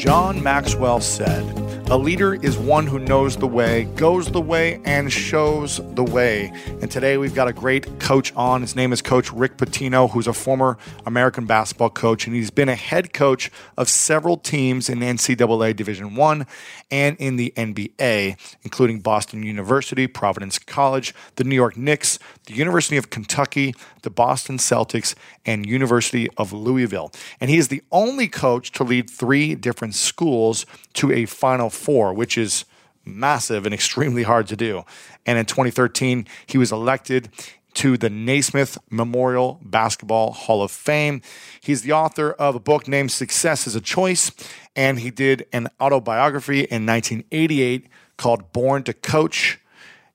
John Maxwell said, A leader is one who knows the way, goes the way, and shows the way. And today we've got a great coach on. His name is Coach Rick Pitino, who's a former American basketball coach, and he's been a head coach of several teams in NCAA Division One and in the NBA, including Boston University, Providence College, the New York Knicks, the University of Kentucky, the Boston Celtics, and University of Louisville. And he is the only coach to lead three different schools to a Final Four, which is massive and extremely hard to do. And in 2013, he was elected to the Naismith Memorial Basketball Hall of Fame. He's the author of a book named Success is a Choice, and he did an autobiography in 1988 called Born to Coach.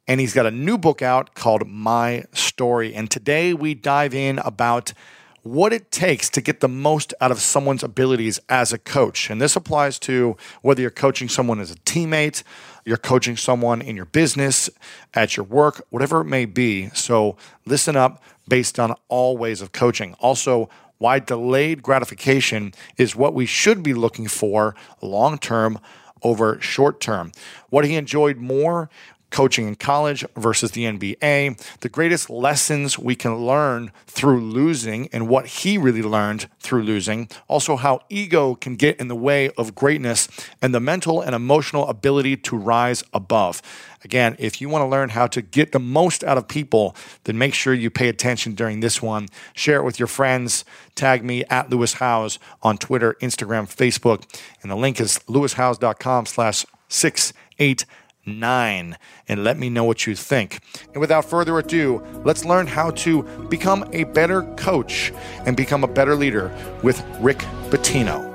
And he's got a new book out called My Story. And today we dive in about what it takes to get the most out of someone's abilities as a coach. And this applies to whether you're coaching someone as a teammate, you're coaching someone in your business, at your work, whatever it may be. So listen up based on all ways of coaching. Also, why delayed gratification is what we should be looking for long term over short term. What he enjoyed more coaching in college versus the NBA, the greatest lessons we can learn through losing and what he really learned through losing, also how ego can get in the way of greatness and the mental and emotional ability to rise above. Again, if you want to learn how to get the most out of people, then make sure you pay attention during this one. Share it with your friends. Tag me at Lewis Howes on Twitter, Instagram, Facebook, and the link is lewishowes.com slash six eight nine and let me know what you think. And without further ado, let's learn how to become a better coach and become a better leader with Rick Pitino.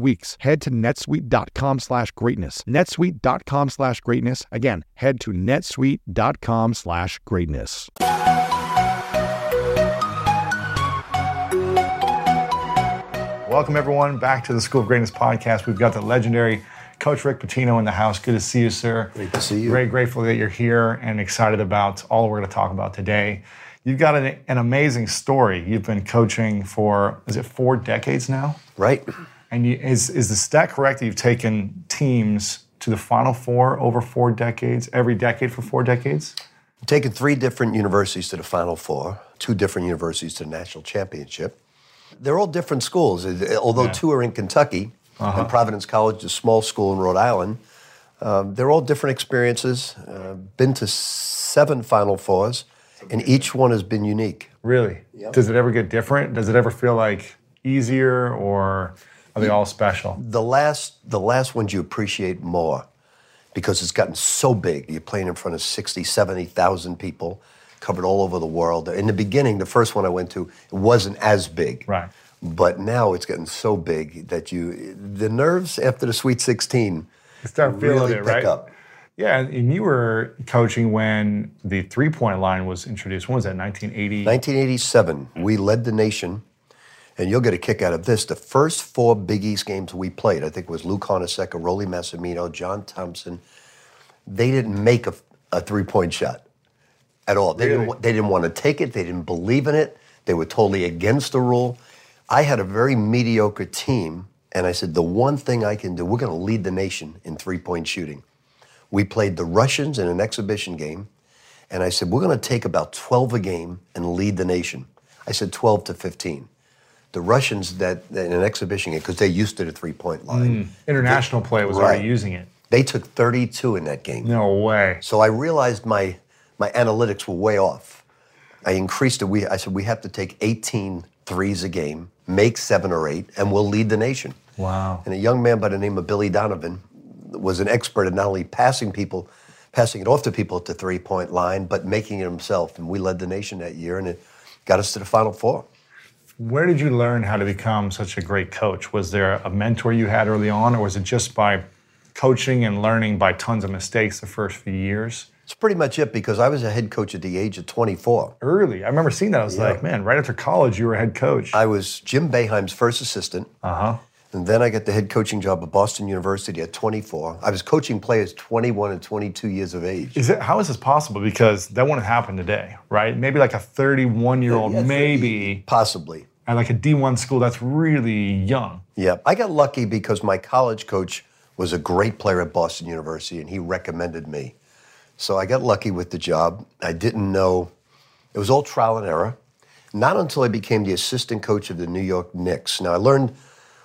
weeks. Head to netsuite.com slash greatness. netsuite.com slash greatness. Again, head to netsuite.com slash greatness. Welcome, everyone, back to the School of Greatness podcast. We've got the legendary Coach Rick Pitino in the house. Good to see you, sir. Great to see you. Very grateful that you're here and excited about all we're going to talk about today. You've got an, an amazing story. You've been coaching for, is it four decades now? Right. And you, is, is the stat correct that you've taken teams to the Final Four over four decades, every decade for four decades? Taken three different universities to the Final Four. two different universities to the national championship. They're all different schools, uh, although Yeah. two are in Kentucky and Providence College, a small school in Rhode Island. Um, they're all different experiences. Uh, been to seven Final Fours, and each one has been unique. Really? Does it ever get different? Does it ever feel like easier or are they all special? The last, the last ones you appreciate more because it's gotten so big. You're playing in front of 60, 70,000 people, covered all over the world. In the beginning, the first one I went to, it wasn't as big. Right. But now it's getting so big that you, the nerves after the Sweet 16 You start feeling really it, pick right? up. Yeah, and you were coaching when the three point line was introduced. When was that? 1980? 1987, we led the nation, and you'll get a kick out of this. The first four Big East games we played, I think, it was Lou Carnesecca, Rollie Massimino, John Thompson. They didn't make a, a three-point shot at all. They, Really? didn't, they didn't want to take it. They didn't believe in it. They were totally against the rule. I had a very mediocre team, and I said, the one thing I can do, we're going to lead the nation in three-point shooting. We played the Russians in an exhibition game, and I said, we're going to take about 12 a game and lead the nation. I said 12 to 15. The Russians that in an exhibition game, because they're used to the three-point line, mm. International play was already using it. they took 32 in that game. No way. So I realized my my analytics were way off. I increased it. We, I said we have to take 18 threes a game, make seven or eight, and we'll lead the nation. Wow. And a young man by the name of Billy Donovan was an expert at not only passing people, passing it off to people at the three point line, but making it himself. And we led the nation that year, and it got us to the Final Four. Where did you learn how to become such a great coach? Was there a mentor you had early on, or was it just by coaching and learning by tons of mistakes the first few years? It's pretty much it because I was a head coach at the age of 24. Early. I remember seeing that. I was like, man, right after college, you were a head coach. I was Jim Boeheim's first assistant. Uh huh. And then I got the head coaching job at Boston University at 24. I was coaching players 21 and 22 years of age. Is it how is this possible? Because that wouldn't happen today, right? Maybe like a 31 year old, Yeah, maybe Possibly. At like a D1 school. That's really young. Yeah. I got lucky because my college coach was a great player at Boston University and he recommended me. So I got lucky with the job. I didn't know, it was all trial and error. Not until I became the assistant coach of the New York Knicks. Now I learned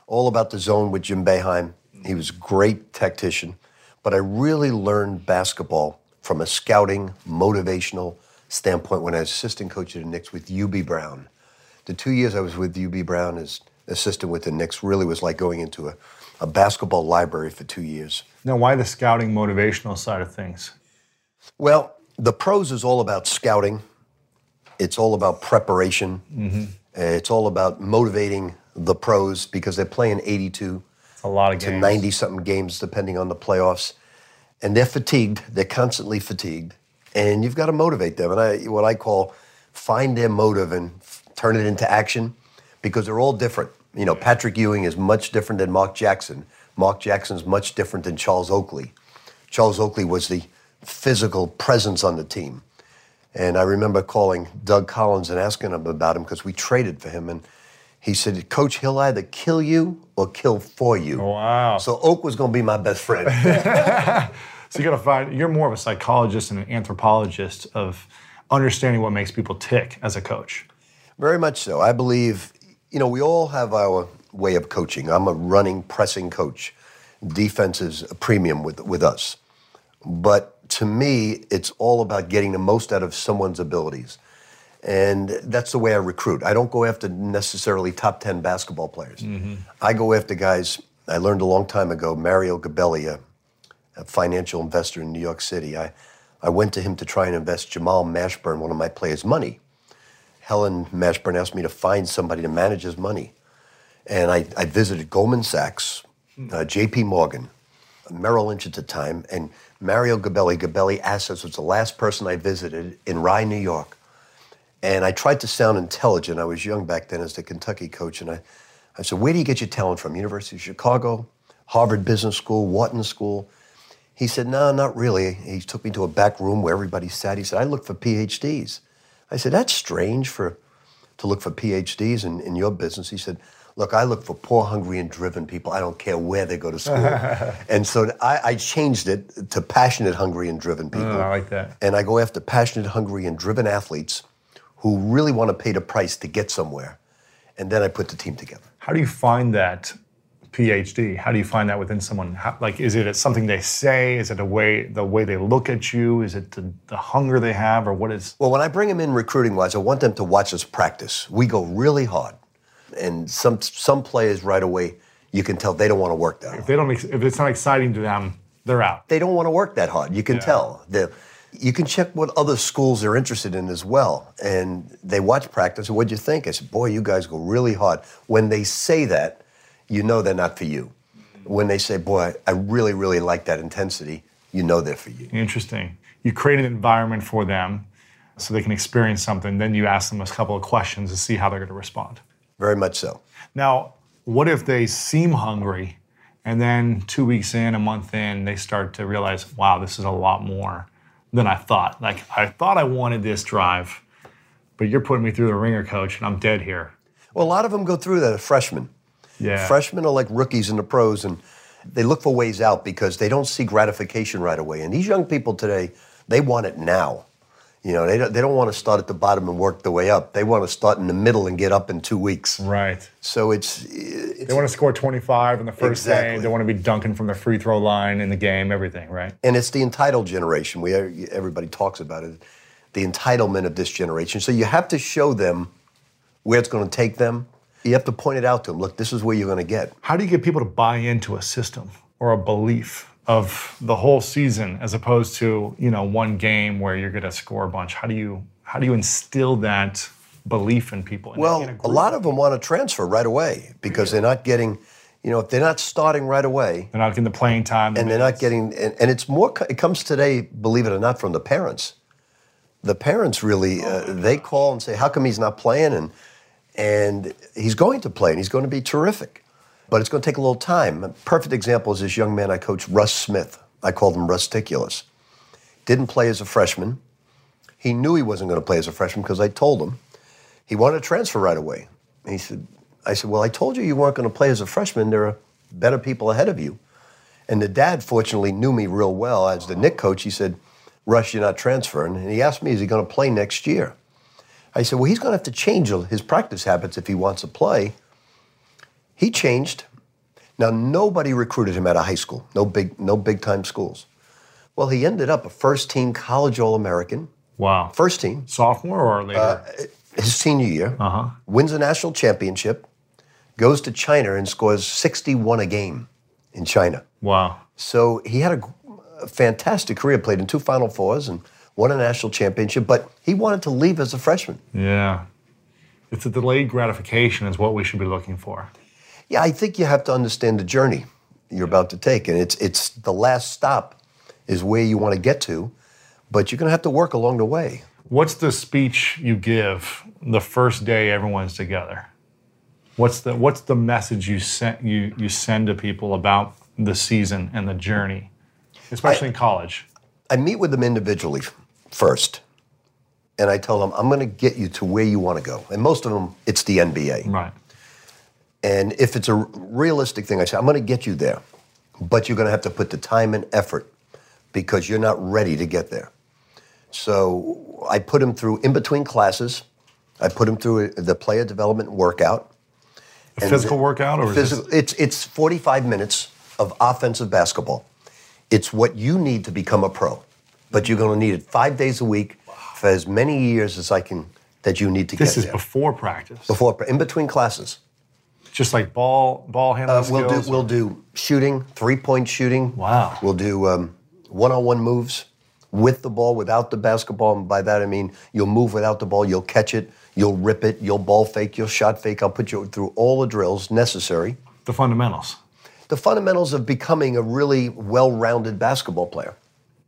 all about the zone with Jim Boeheim. He was a great tactician, but I really learned basketball from a scouting, motivational standpoint when I was assistant coach of the Knicks with Hubie Brown. The two years I was with Hubie Brown as assistant with the Knicks really was like going into a, a basketball library for two years. Now, why the scouting motivational side of things? Well, the pros is all about scouting. It's all about preparation. Uh, It's all about motivating the pros because they're playing 82 It's a lot of to games. 90 something games depending on the playoffs. And they're fatigued. They're constantly fatigued. And you've got to motivate them. And I, what I call find their motive and turn it into action because they're all different. You know, Patrick Ewing is much different than Mark Jackson. Mark Jackson's much different than Charles Oakley. Charles Oakley was the physical presence on the team. And I remember calling Doug Collins and asking him about him because we traded for him. And he said, Coach, he'll either kill you or kill for you. Oh, wow. So Oak was going to be my best friend. So you got to find. You're more of a psychologist and an anthropologist of understanding what makes people tick as a coach. Very much so. I believe, you know, we all have our way of coaching. I'm a running, pressing coach. Defense is a premium with, with us. But to me, it's all about getting the most out of someone's abilities. And that's the way I recruit. I don't go after necessarily top 10 basketball players. Mm-hmm. I go after guys, I learned a long time ago, Mario Gabelli, a, a financial investor in New York City. I, I went to him to try and invest Jamal Mashburn, one of my players' money. Helen Mashburn asked me to find somebody to manage his money. And I, I visited Goldman Sachs, uh, JP Morgan, Merrill Lynch at the time, and Mario Gabelli. Gabelli Assets was the last person I visited in Rye, New York. And I tried to sound intelligent. I was young back then as the Kentucky coach. And I, I said, Where do you get your talent from? University of Chicago, Harvard Business School, Wharton School? He said, No, not really. He took me to a back room where everybody sat. He said, I look for PhDs. I said, That's strange for to look for PhDs in, in your business. He said, Look, I look for poor, hungry, and driven people. I don't care where they go to school. and so I, I changed it to passionate, hungry, and driven oh, people. I like that. And I go after passionate, hungry, and driven athletes who really want to pay the price to get somewhere. And then I put the team together. How do you find that PhD? How do you find that within someone? How, like, is it something they say? Is it a way the way they look at you? Is it the, the hunger they have, or what is? Well, when I bring them in recruiting wise, I want them to watch us practice. We go really hard, and some some players right away you can tell they don't want to work that. Hard. If they don't, if it's not exciting to them, they're out. They don't want to work that hard. You can Yeah. tell. The, you can check what other schools they're interested in as well. And they watch practice. What'd you think? I said, boy, you guys go really hard. When they say that, you know they're not for you. When they say, boy, I really, really like that intensity, you know they're for you. Interesting. You create an environment for them so they can experience something. Then you ask them a couple of questions to see how they're going to respond. Very much so. Now, what if they seem hungry and then two weeks in, a month in, they start to realize, wow, this is a lot more than I thought. Like, I thought I wanted this drive, but you're putting me through the ringer, coach, and I'm dead here. Well, a lot of them go through that as freshmen. Yeah. Freshmen are like rookies in the pros, and they look for ways out because they don't see gratification right away. And these young people today, they want it now. You know, they don't, they don't want to start at the bottom and work their way up. They want to start in the middle and get up in two weeks. Right. So it's, it's They want to score 25 in the first Exactly. game. They want to be dunking from the free throw line in the game, everything, right? and it's the entitled generation. We everybody talks about it, the entitlement of this generation. So you have to show them where it's going to take them. You have to point it out to them. Look, this is where you're going to get. How do you get people to buy into a system or a belief of the whole season as opposed to, you know, one game where you're going to score a bunch? How do you how do you instill that belief in people? in Well, in a group? lot of them want to transfer right away because they're not getting, you know, if they're not starting right away they're not getting the playing time. the and they're not getting, and, and it's more, it comes today, believe it or not, from the parents. The parents really, uh, they call and say, how come he's not playing? And, and he's going to play and he's going to be terrific. But it's going to take a little time. A perfect example is this young man I coached, Russ Smith. I called him Russdiculous. Didn't play as a freshman. He knew he wasn't going to play as a freshman because I told him. He wanted to transfer right away. And he said, I said, Well, I told you you weren't going to play as a freshman. There are better people ahead of you. And the dad, fortunately, knew me real well. As the Knick coach, he said, Rush, you're not transferring. And he asked me, Is he going to play next year? I said, Well, he's going to have to change his practice habits if he wants to play. He changed. Now, nobody recruited him out of high school, no big, no big time schools. Well, he ended up a first team college All American, wow. first team, Sophomore or later? his senior year, Uh-huh. wins a national championship, goes to China and scores 61 a game in China. wow. So he had a, a fantastic career, played in two Final Fours and won a national championship, but he wanted to leave as a freshman. Yeah. It's a delayed gratification is what we should be looking for. Yeah, I think you have to understand the journey you're about to take, and it's it's the last stop is where you want to get to, but you're going to have to work along the way. What's the speech you give the first day everyone's together? What's the what's the message you send you you send to people about the season and the journey, especially in college? I meet with them individually first, and I tell them I'm going to get you to where you want to go, and most of them it's the NBA. Right. And if it's a realistic thing, I say, I'm going to get you there. But you're going to have to put the time and effort because you're not ready to get there. So I put him through in between classes. I put him through uh, the player development workout. A physical workout or Physical, it's, it's 45 minutes of offensive basketball. It's what you need to become a pro. But you're going to need it five days a week for as many years as I can that you need to this get This is there. before practice. Before, in between classes. Just like ball ball handling Uh, we'll do skills. we'll do shooting, three point shooting. Wow. We'll do um, one-on-one moves with the ball, without the basketball. And by that I mean you'll move without the ball, you'll catch it, you'll rip it, you'll ball fake, you'll shot fake. I'll put you through all the drills necessary. the fundamentals. The fundamentals of becoming a really well-rounded basketball player.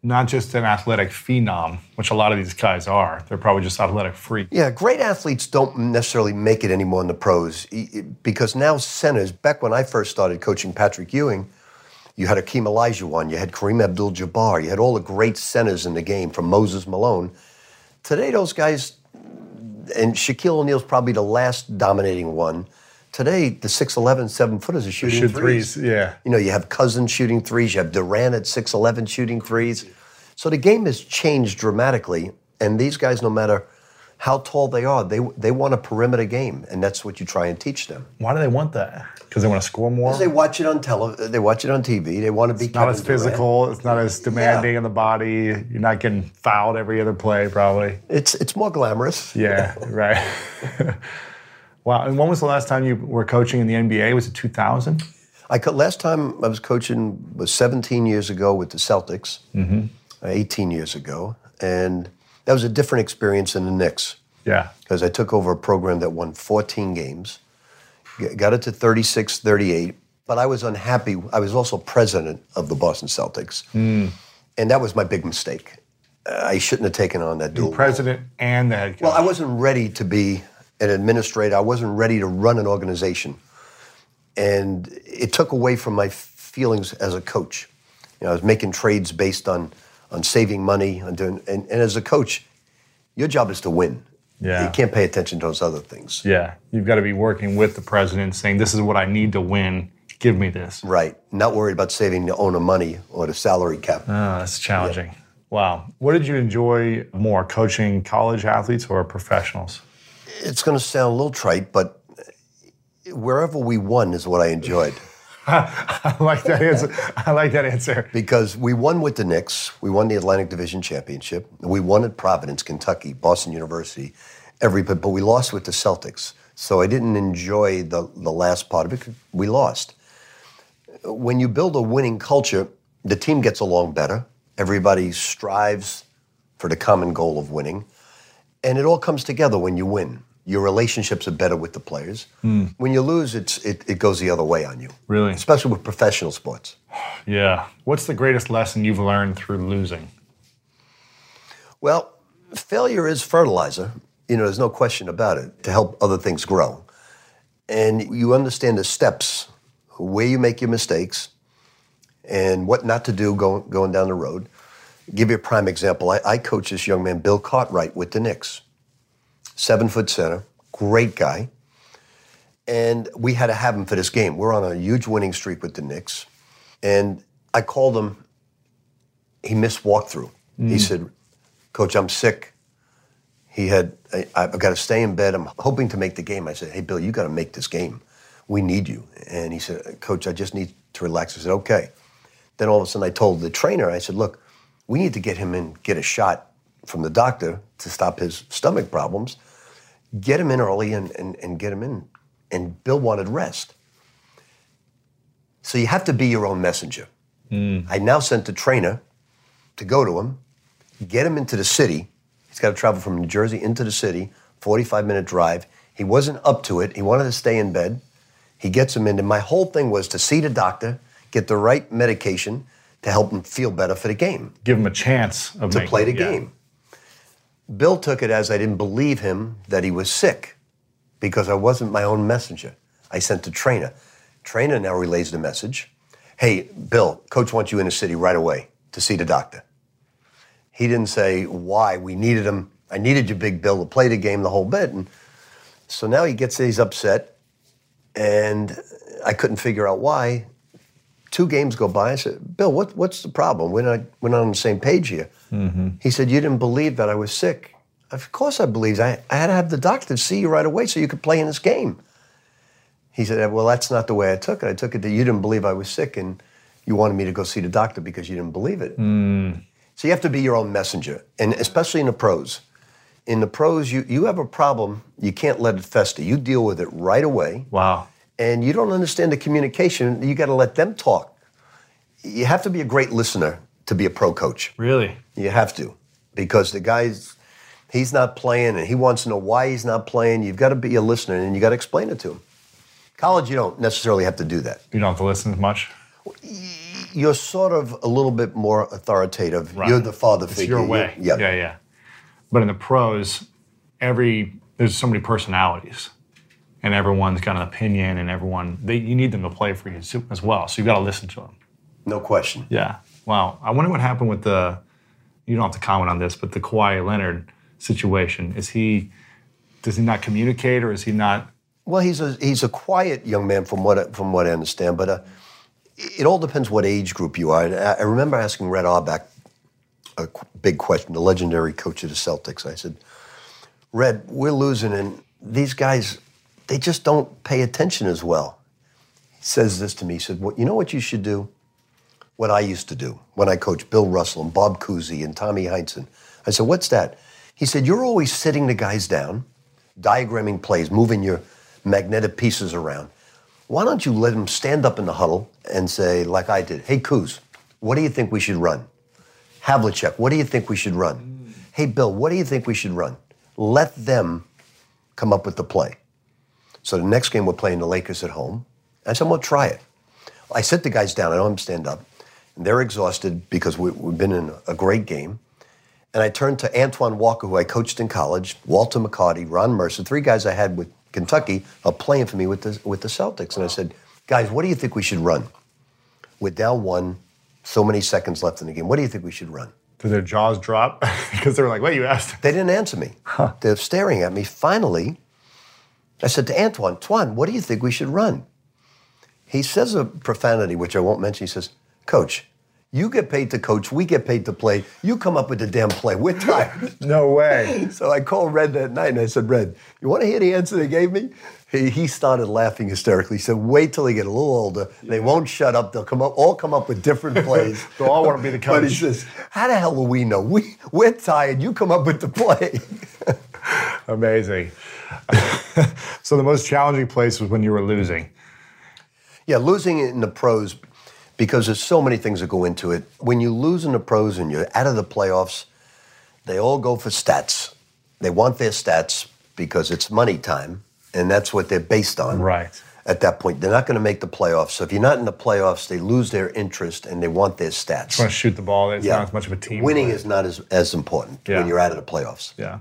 Not just an athletic phenom, which a lot of these guys are. They're probably just athletic freaks. Yeah, great athletes don't necessarily make it anymore in the pros because now centers. Back when I first started coaching Patrick Ewing, you had Akeem Olajuwon, you had Kareem Abdul-Jabbar, you had all the great centers in the game from Moses Malone. Today, those guys, and Shaquille O'Neal's probably the last dominating one. Today, the 6'11", seven-footers are shooting Shoot threes. threes, yeah. You know, you have Cousins shooting threes, you have Durant at 6'11 shooting threes. So the game has changed dramatically, and these guys, no matter how tall they are. They they want a perimeter game, and that's what you try and teach them. Why do they want that? Because they want to score more. They watch it on tele, They watch it on TV. They want to be It's not as physical. It's not as demanding in the body. You're not getting fouled every other play, probably. It's it's more glamorous. Yeah, right. wow. And when was the last time you were coaching in the NBA? Was it 2000? I co- last time I was coaching was 17 years ago with the Celtics. Mm-hmm. Uh, 18 years ago, and that was a different experience than the Knicks Yeah. because I took over a program that won 14 games, got it to 36, 38. But I was unhappy. I was also president of the Boston Celtics, Hmm. and that was my big mistake. I shouldn't have taken on that dual. role. President and the head coach. Well, I wasn't ready to be an administrator. I wasn't ready to run an organization. And it took away from my feelings as a coach. You know, I was making trades based on, on saving money, on doing, and, and as a coach, your job is to win. Yeah. You can't pay attention to those other things. yeah. You've got to be working with the president, saying, "This is what I need to win. Give me this." Right. Not worried about saving the owner money or the salary cap. Oh, that's challenging. Wow. What did you enjoy more, coaching college athletes or professionals? It's going to sound a little trite, but wherever we won is what I enjoyed. I like that answer. I like that answer. because we won with the Knicks. We won the Atlantic Division Championship. We won at Providence, Kentucky, Boston University, every but, we lost with the Celtics. So I didn't enjoy the, the last part of it. We lost. When you build a winning culture, the team gets along better. Everybody strives for the common goal of winning. And it all comes together when you win. Your relationships are better with the players. Hmm. When you lose, it's, it, it goes the other way on you. Really? Especially with professional sports. Yeah. What's the greatest lesson you've learned through losing? Well, failure is fertilizer. You know, there's no question about it to help other things grow. And you understand the steps, where you make your mistakes, and what not to do going, going down the road. Give you a prime example. I, I coach this young man, Bill Cartwright, with the Knicks. Seven foot center, great guy. And we had to have him for this game. We're on a huge winning streak with the Knicks. And I called him, he missed walkthrough. He mm. said, Coach, I'm sick. He had, I, I've got to stay in bed. I'm hoping to make the game. I said, Hey, Bill, you got to make this game. We need you. And he said, Coach, I just need to relax. I said, Okay. Then all of a sudden I told the trainer, I said, Look, we need to get him in, get a shot from the doctor to stop his stomach problems. Get him in early and, and, and get him in. And Bill wanted rest. So you have to be your own messenger. Hmm. I now sent a trainer to go to him, get him into the city. He's got to travel from New Jersey into the city, 45 minute drive. He wasn't up to it. He wanted to stay in bed. He gets him in, and my whole thing was to see the doctor, get the right medication to help him feel better for the game, Give them a chance of to making play the yeah. game. Bill took it as I didn't believe him that he was sick because I wasn't my own messenger. I sent the trainer. Trainer now relays the message. Hey, Bill, coach wants you in the city right away to see the doctor. He didn't say why. We needed him. I needed you, Big Bill, to play the game the whole bit. And so now he gets he's upset, and I couldn't figure out why. Two games go by. I said, Bill, what, what's the problem? We're not, we're not on the same page here. Mm-hmm. He said, You didn't believe that I was sick. Of course I believed. I, I had to have the doctor see you right away so you could play in this game. He said, Well, that's not the way I took it. I took it that you didn't believe I was sick and you wanted me to go see the doctor because you didn't believe it. Mm. So you have to be your own messenger, and especially in the pros. In the pros, you, you have a problem, you can't let it fester. You deal with it right away, Wow. And you don't understand the communication, you got to let them talk. You have to be a great listener to be a pro coach. Really? You have to, because the guy's he's not playing, and he wants to know why he's not playing. You've got to be a listener, and you got to explain it to him. College, you don't necessarily have to do that. You don't have to listen as much. You're sort of a little bit more authoritative. Right. You're the father It's figure. your You- way. Yeah. Yeah, yeah. But in the pros, every there's so many personalities, and everyone's got an opinion, and everyone they, you need them to play for you as- well. So you've got to listen to them. No question. Yeah. Wow. I wonder what happened with the. You don't have to comment on this, but the Kawhi Leonard situation. Is he? Does he not communicate, or is he not? Well, he's a he's a quiet young man from what I- from what I understand, but uh, it all depends what age group you are. I, I remember asking Red Auerbach a big question, the legendary coach of the Celtics. I said, Red, we're losing, and these guys, they just don't pay attention as well. He says this to me. He said, well, You know what you should do? What I used to do when I coached Bill Russell and Bob Cousy and Tommy Heinsohn. I said, What's that? He said, You're always sitting the guys down, diagramming plays, moving your magnetic pieces around. Why don't you let them stand up in the huddle and say, like I did, Hey, Cooz, what do you think we should run? Havlicek, what do you think we should run? Hey, Bill, what do you think we should run? Let them come up with the play. So the next game we're playing the Lakers at home. I said, well, try it. I sit the guys down. I don't stand up. And they're exhausted because we, have been in a great game. And I turned to Antoine Walker, who I coached in college, Walter McCarty, Ron Mercer, three guys I had with Kentucky are playing for me with the, with the Celtics. And I said, guys, what do you think we should run? We're down one, so many seconds left in the game. What do you think we should run? Did their jaws drop? because they were like, wait, you asked. They didn't answer me. Huh. They're staring at me. Finally, I said to Antoine, Twan, what do you think we should run? He says a profanity, which I won't mention. He says, Coach, you get paid to coach, we get paid to play. You come up with the damn play. We're tired. no way. so I called Red that night and I said, Red, you want to hear the answer they gave me? He, he started laughing hysterically. He said, wait till they get a little older. Yeah. They won't shut up. They'll come up, all come up with different plays. They'll all want to be the coach. But he says, how the hell will we know? We, we're tired. You come up with the play. Amazing. so the most challenging place was when you were losing. Yeah, losing in the pros because there's so many things that go into it. When you lose in the pros and you're out of the playoffs, they all go for stats. They want their stats because it's money time, and that's what they're based on. Right. At that point, they're not going to make the playoffs. So if you're not in the playoffs, they lose their interest and they want their stats. Just want to shoot the ball. It's yeah. not as much of a team. Winning play. is not as, as important yeah. when you're out of the playoffs. Yeah.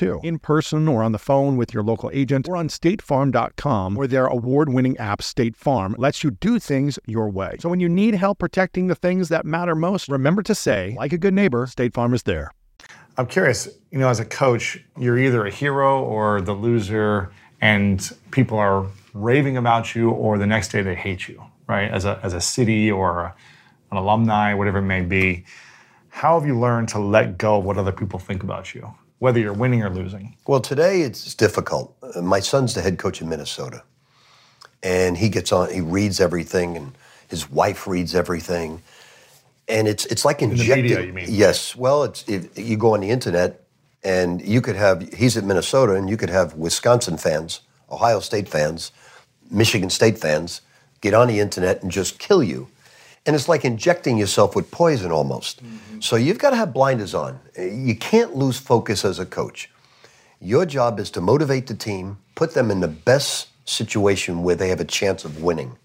too, in person or on the phone with your local agent or on statefarm.com, where their award winning app, State Farm, lets you do things your way. So when you need help protecting the things that matter most, remember to say, like a good neighbor, State Farm is there. I'm curious, you know, as a coach, you're either a hero or the loser, and people are raving about you, or the next day they hate you, right? As a, as a city or an alumni, whatever it may be. How have you learned to let go of what other people think about you? Whether you're winning or losing? Well, today it's difficult. My son's the head coach in Minnesota, and he gets on. He reads everything, and his wife reads everything, and it's it's like injecting. In the media, you mean? Yes. Well, it's if you go on the internet, and you could have. He's at Minnesota, and you could have Wisconsin fans, Ohio State fans, Michigan State fans get on the internet and just kill you. And it's like injecting yourself with poison almost. Mm-hmm. So you've got to have blinders on. You can't lose focus as a coach. Your job is to motivate the team, put them in the best situation where they have a chance of winning.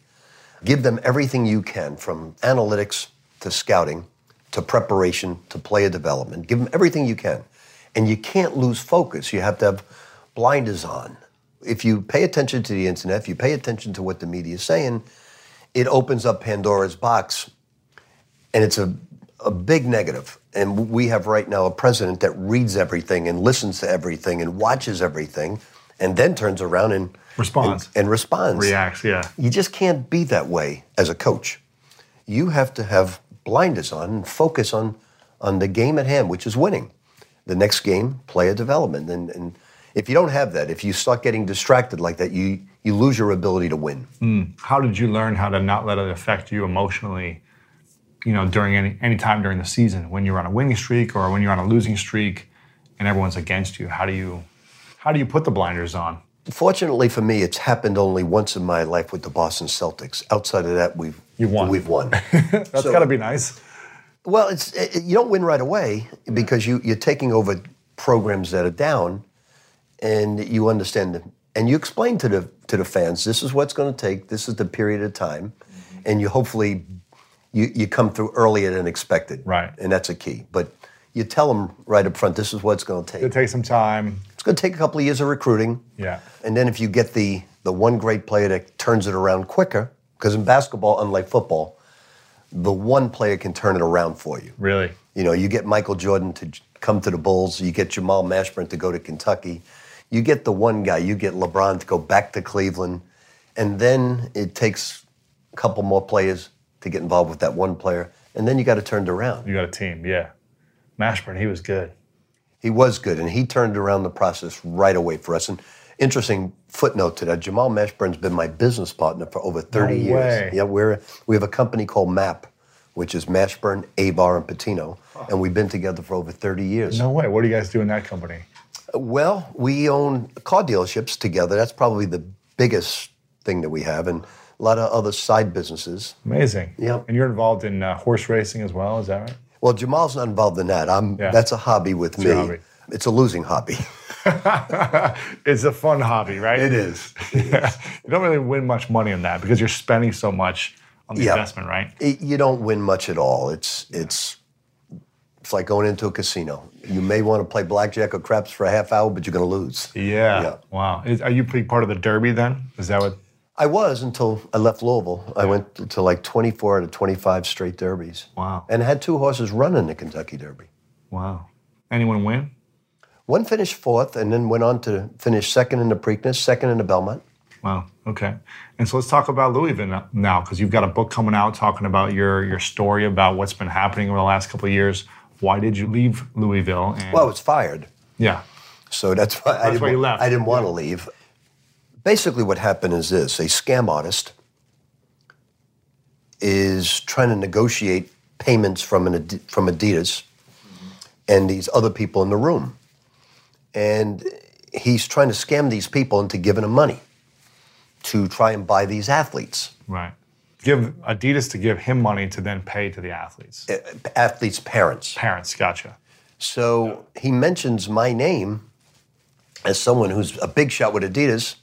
Give them everything you can from analytics to scouting to preparation to player development. Give them everything you can. And you can't lose focus. You have to have blinders on. If you pay attention to the internet, if you pay attention to what the media is saying, it opens up Pandora's box and it's a, a big negative. And we have right now a president that reads everything and listens to everything and watches everything and then turns around and Responds. and, and responds. Reacts, yeah. You just can't be that way as a coach. You have to have blinders on and focus on on the game at hand, which is winning. The next game, player development. And, and if you don't have that, if you start getting distracted like that, you you lose your ability to win. Hmm. How did you learn how to not let it affect you emotionally, you know, during any any time during the season when you're on a winning streak or when you're on a losing streak and everyone's against you? How do you how do you put the blinders on? Fortunately for me, it's happened only once in my life with the Boston Celtics. Outside of that, we've You've won. We've won. That's So- got to be nice. Well, it's it, you don't win right away because you you're taking over programs that are down, and you understand the, and you explain to the to the fans this is what's going to take. This is the period of time, and you hopefully you you come through earlier than expected. Right. and that's a key. But you tell them right up front this is what it's going to take. It takes some time. It's going to take a couple of years of recruiting. Yeah. And then if you get the the one great player that turns it around quicker, because in basketball, unlike football, the one player can turn it around for you. Really. You know, you get Michael Jordan to come to the Bulls, you get Jamal Mashburn to go to Kentucky, you get the one guy, you get LeBron to go back to Cleveland, and then it takes a couple more players to get involved with that one player, and then you got to turn it around. You got a team, yeah. Mashburn, he was good. He was good, and he turned around the process right away for us. And interesting footnote to that: Jamal Mashburn's been my business partner for over 30 No years. way. Yeah, we're we have a company called MAP, which is Mashburn, Abar, and Pitino, and we've been together for over 30 years. No way. What do you guys do in that company? Well, we own car dealerships together. That's probably the biggest thing that we have, and a lot of other side businesses. Amazing. Yep. And you're involved in uh, horse racing as well, is that right? Well, Jamal's not involved in that. I'm. Yeah. That's a hobby with me. your hobby. It's a losing hobby. it's a fun hobby, right? It is. Yeah. You don't really win much money on that because you're spending so much on the Yeah. investment, right? it- you don't win much at all. It's it's it's like going into a casino. You may want to play blackjack or craps for a half hour, but you're going to lose. Yeah. Yeah. Wow. Is, are you part of the Derby then? Is that what? I was until I left Louisville. I went to, like 24 out of 25 straight derbies. Wow. And had two horses run in the Kentucky Derby. Wow. Anyone win? One finished fourth, and then went on to finish second in the Preakness, second in the Belmont. Wow. Okay. And so let's talk about Louisville now, because you've got a book coming out talking about your your story about what's been happening over the last couple of years. Why did you leave Louisville? And, Well, I was fired. yeah. So that's why I didn't, why you left. I didn't want to leave. Basically, what happened is this: a scam artist is trying to negotiate payments from an Adi- from Adidas and these other people in the room, and he's trying to scam these people into giving them money to try and buy these athletes, Right. Give Adidas to give him money to then pay to the athletes. uh, athletes' parents. Parents. Gotcha. So he mentions my name as someone who's a big shot with Adidas,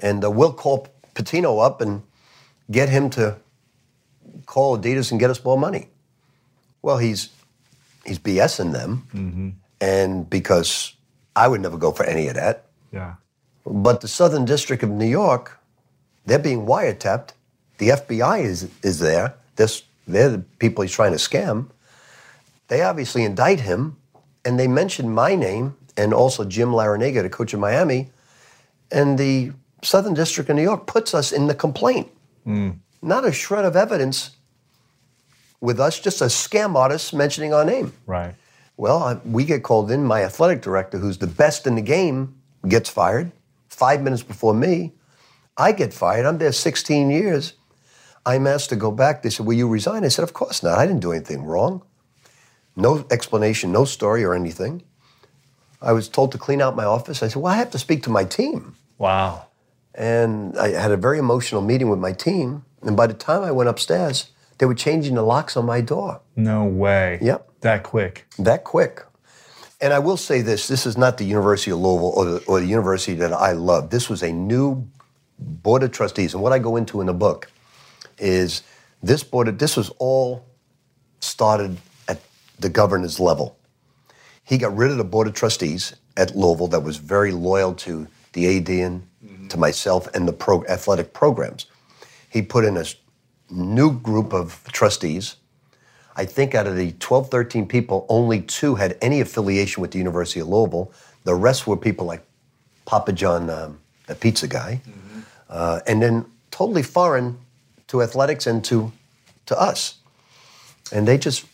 and uh, we'll call Pitino up and get him to call Adidas and get us more money. Well, he's he's BSing them, and because I would never go for any of that. Yeah. But the Southern District of New York, they're being wiretapped. The FBI is is there. This they're the people he's trying to scam. They obviously indict him, and they mention my name and also Jim Larranaga, the coach of Miami, and the Southern District of New York puts us in the complaint. Hmm. Not a shred of evidence with us, just a scam artist mentioning our name. Right. Well, I, we get called in. My athletic director, who's the best in the game, gets fired. Five minutes before me, I get fired. I'm there 16 years. I'm asked to go back. They said, Will you resign? I said, Of course not. I didn't do anything wrong. No explanation, no story or anything. I was told to clean out my office. I said, Well, I have to speak to my team. Wow. And I had a very emotional meeting with my team. And by the time I went upstairs, They were changing the locks on my door No way. Yep. That quick. that quick. And I will say this this is not the University of Louisville or the, or the university that I love. This was a new board of trustees. And what I go into in the book is this board, of, this was all started at the governor's level. He got rid of the board of trustees at Louisville that was very loyal to the AD and to myself and the pro, athletic programs. He put in a new group of trustees. I think out of the 12, 13 people, only two had any affiliation with the University of Louisville. The rest were people like Papa John, um, the pizza guy, uh, and then totally foreign to athletics and to, to us. And they just,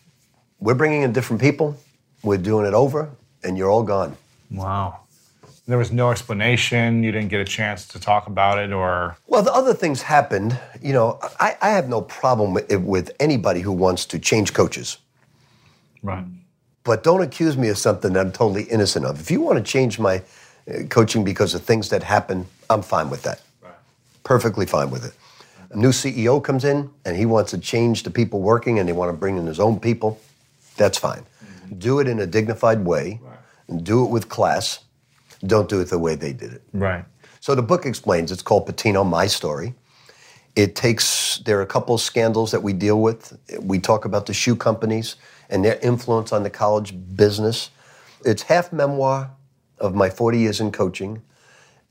we're bringing in different people, we're doing it over, and you're all gone. Wow. There was no explanation. You didn't get a chance to talk about it, or Well, the other things happened. You know, I, I have no problem with, with anybody who wants to change coaches. right. but don't accuse me of something that I'm totally innocent of. If you want to change my uh, coaching because of things that happen, I'm fine with that. Perfectly fine with it. A new CEO comes in and he wants to change the people working and they want to bring in his own people. That's fine. Do it in a dignified way. And do it with class. Don't do it the way they did it. Right. So the book explains. It's called Pitino: My Story. It takes. There are a couple of scandals that we deal with. We talk about the shoe companies and their influence on the college business. It's half memoir of my 40 years in coaching,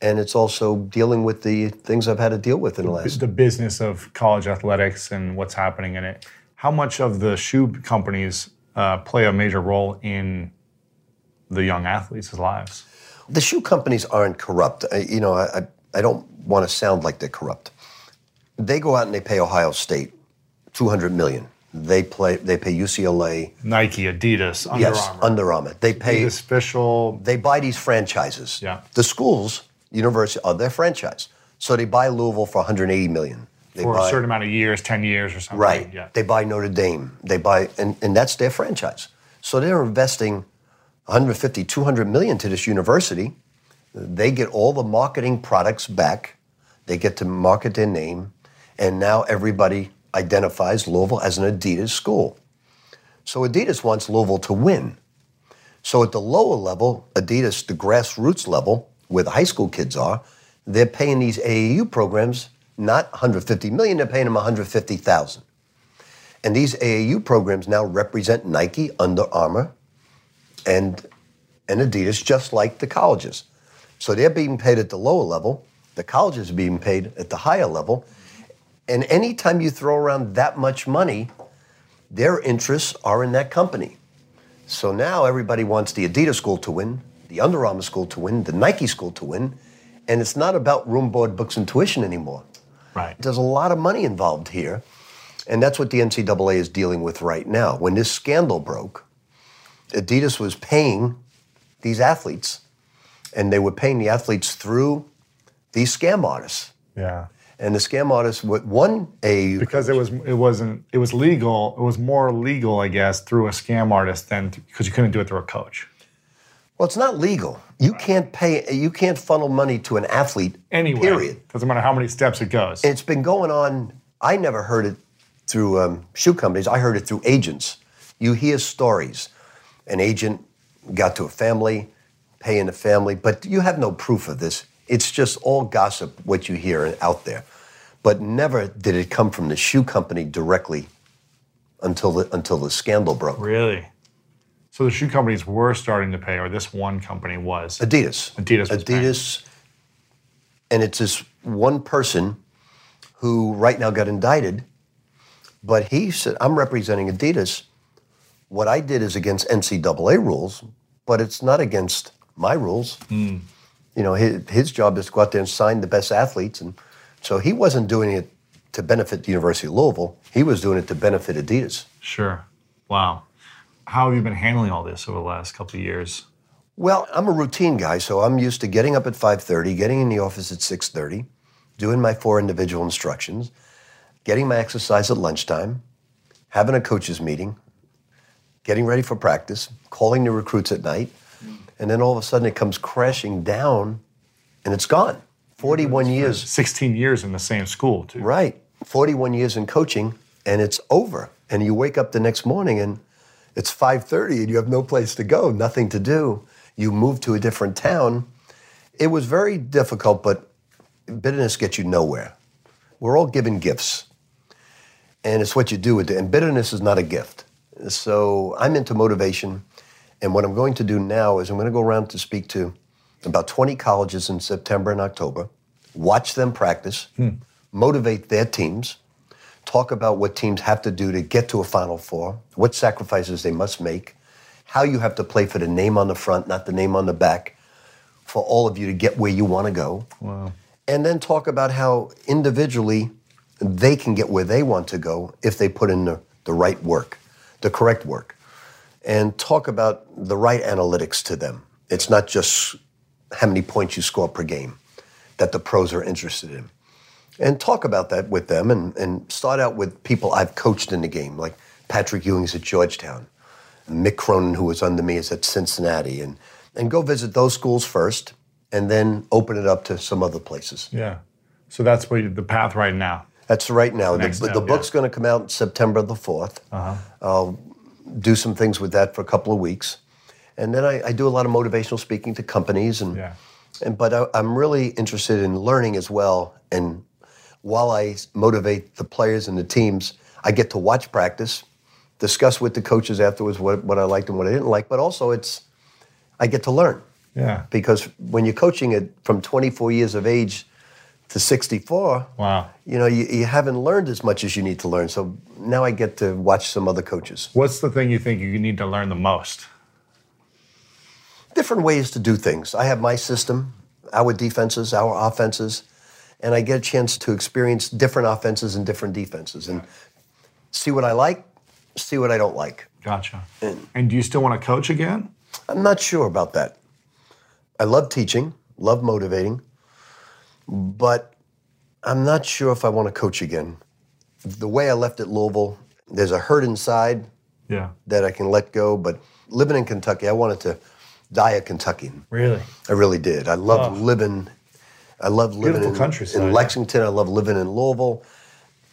and it's also dealing with the things I've had to deal with in the last. The business of college athletics and what's happening in it. How much of the shoe companies uh, play a major role in the young athletes' lives? The shoe companies aren't corrupt. I, you know, I, I- don't want to sound like they're corrupt. They go out and they pay Ohio State 200 million. They play. They pay UCLA. Nike, Adidas, Under yes, Armour. Under Armour. They pay. Adidas official. they buy these franchises. Yeah. The schools, university, are their franchise. So they buy Louisville for 180 million. They for buy, a certain amount of years, 10 years or something. right. Yeah. They buy Notre Dame. They buy, and, and that's their franchise. So they're investing 150, 200 million to this university. They get all the marketing products back. They get to market their name, and now everybody identifies Louisville as an Adidas school. So Adidas wants Louisville to win. So at the lower level, Adidas, the grassroots level, where the high school kids are, they're paying these AAU programs not 150 million, they're paying them 150,000. And these AAU programs now represent Nike, Under Armour, and, and Adidas, just like the colleges. So they're being paid at the lower level, the colleges are being paid at the higher level. And anytime you throw around that much money, their interests are in that company. So now everybody wants the Adidas school to win, the Under Armour school to win, the Nike school to win, and it's not about room, board, books, and tuition anymore. Right. There's a lot of money involved here, and that's what the NCAA is dealing with right now. When this scandal broke, Adidas was paying these athletes, and they were paying the athletes through these scam artists. Yeah. And the scam artists, what one AAU Because it was it wasn't it was legal. It was more legal, I guess, through a scam artist than because you couldn't do it through a coach. Well, it's not legal. You can't pay. You can't funnel money to an athlete. Anyway, Period. doesn't matter how many steps it goes. It's been going on. I never heard it through um, shoe companies. I heard it through agents. You hear stories. An agent got to a family, paying the family, but you have no proof of this. It's just all gossip what you hear out there. But never did it come from the shoe company directly until the until the scandal broke. really. So the shoe companies were starting to pay, or this one company was. Adidas. Adidas was paying. Adidas. And it's this one person who right now got indicted, but he said, I'm representing Adidas. What I did is against NCAA rules, but it's not against my rules. Hmm. You know, his, his job is to go out there and sign the best athletes. And so he wasn't doing it to benefit the University of Louisville. He was doing it to benefit Adidas. Sure. Wow. How have you been handling all this over the last couple of years? Well, I'm a routine guy, so I'm used to getting up at 5:30, getting in the office at 6:30, doing my four individual instructions, getting my exercise at lunchtime, having a coaches meeting, getting ready for practice, calling the recruits at night, mm. and then all of a sudden it comes crashing down and it's gone. 41 years. 16 years in the same school, too. Right. 41 years in coaching and it's over. And you wake up the next morning and it's 5:30 and you have no place to go, nothing to do. You move to a different town. It was very difficult, but bitterness gets you nowhere. We're all given gifts. And it's what you do with it. And bitterness is not a gift. So I'm into motivation. And what I'm going to do now is I'm going to go around to speak to about 20 colleges in September and October, watch them practice, hmm. motivate their teams, talk about what teams have to do to get to a Final Four, what sacrifices they must make, how you have to play for the name on the front, not the name on the back, for all of you to get where you want to go. Wow. And then talk about how individually they can get where they want to go if they put in the, the right work, the correct work. And talk about the right analytics to them. It's not just how many points you score per game that the pros are interested in. And talk about that with them and, and start out with people I've coached in the game, like Patrick Ewing's at Georgetown, Mick Cronin, who was under me, is at Cincinnati, and, and go visit those schools first and then open it up to some other places. Yeah. So that's what you, the path right now. That's right now. The, the book's yeah. going to come out September the 4th. Uh-huh. I'll do some things with that for a couple of weeks. And then I, I do a lot of motivational speaking to companies. And, Yeah. and But I, I'm really interested in learning as well. And while I motivate the players and the teams, I get to watch practice, discuss with the coaches afterwards what, what I liked and what I didn't like. But also, it's I get to learn Yeah. because when you're coaching it from 24 years of age to 64, Wow. you know, you, you haven't learned as much as you need to learn. So now I get to watch some other coaches. What's the thing you think you need to learn the most? Different ways to do things. I have my system, our defenses, our offenses, and I get a chance to experience different offenses and different defenses and see what I like, see what I don't like. Gotcha. And do you still want to coach again? I'm not sure about that. I love teaching, love motivating, but I'm not sure if I want to coach again. The way I left at Louisville, there's a hurt inside Yeah. that I can let go, but living in Kentucky, I wanted to die a Kentuckian. Really? I really did. I love Oh. living. I love living Beautiful in, countryside. in Lexington. I love living in Louisville,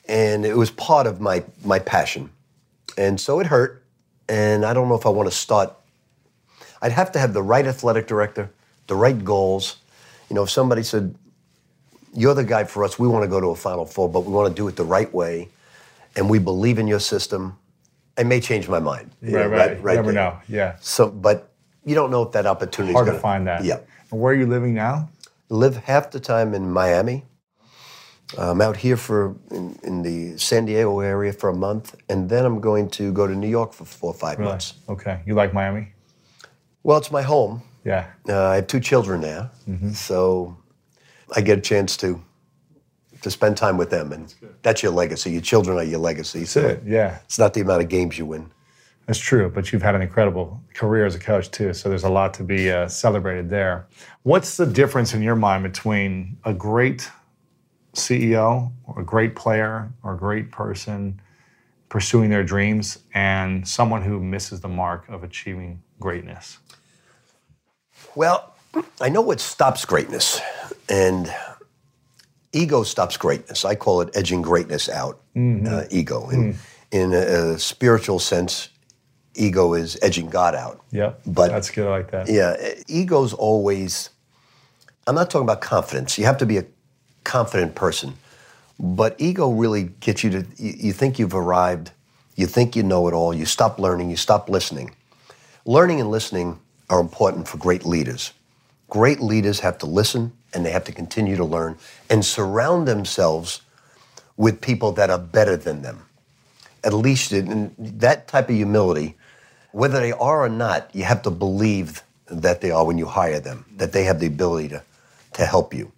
and it was part of my my passion. And so it hurt, and I don't know if I want to start. I'd have to have the right athletic director, the right goals. You know, if somebody said, "You're the guy for us. We want to go to a Final Four, but we want to do it the right way, and we believe in your system," I may change my mind. Right, know, right. you never there. know. Yeah. So, but you don't know if that opportunity Hard is to gonna, find that. Yeah And where are you living now? live half the time in Miami. I'm out here for in, in the San Diego area for a month, and then I'm going to go to New York for four or five Really? months. Okay. You like Miami? Well, it's my home. Yeah. Uh, I have two children there, Mm-hmm. so I get a chance to to spend time with them, and that's your legacy. Your children are your legacy. That's so it. Yeah. it's not the amount of games you win. That's true, but you've had an incredible career as a coach too, so there's a lot to be uh, celebrated there. What's the difference in your mind between a great CEO or a great player or a great person pursuing their dreams and someone who misses the mark of achieving greatness? Well, I know what stops greatness, and ego stops greatness. I call it edging greatness out. Uh, ego, in in a, a spiritual sense, ego is edging God out. Yeah, But- that's good. I like that. Yeah, ego's always. I'm not talking about confidence. You have to be a confident person, but ego really gets you to. You, you think you've arrived. You think you know it all. You stop learning. You stop listening. Learning and listening are important for great leaders. Great leaders have to listen and they have to continue to learn and surround themselves with people that are better than them. At least in that type of humility, whether they are or not, you have to believe that they are when you hire them, that they have the ability to, to help you.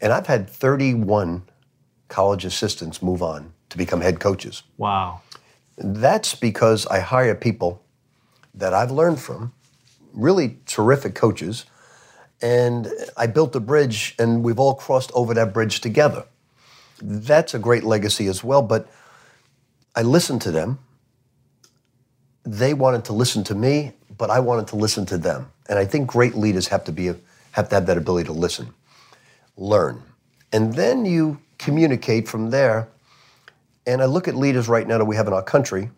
And I've had 31 college assistants move on to become head coaches. Wow. That's because I hire people that I've learned from, really terrific coaches, and I built a bridge and we've all crossed over that bridge together. That's a great legacy as well, but I listened to them. They wanted to listen to me, but I wanted to listen to them. And I think great leaders have to be have to have that ability to listen, learn. And then you communicate from there And I look at leaders right now that we have in our country.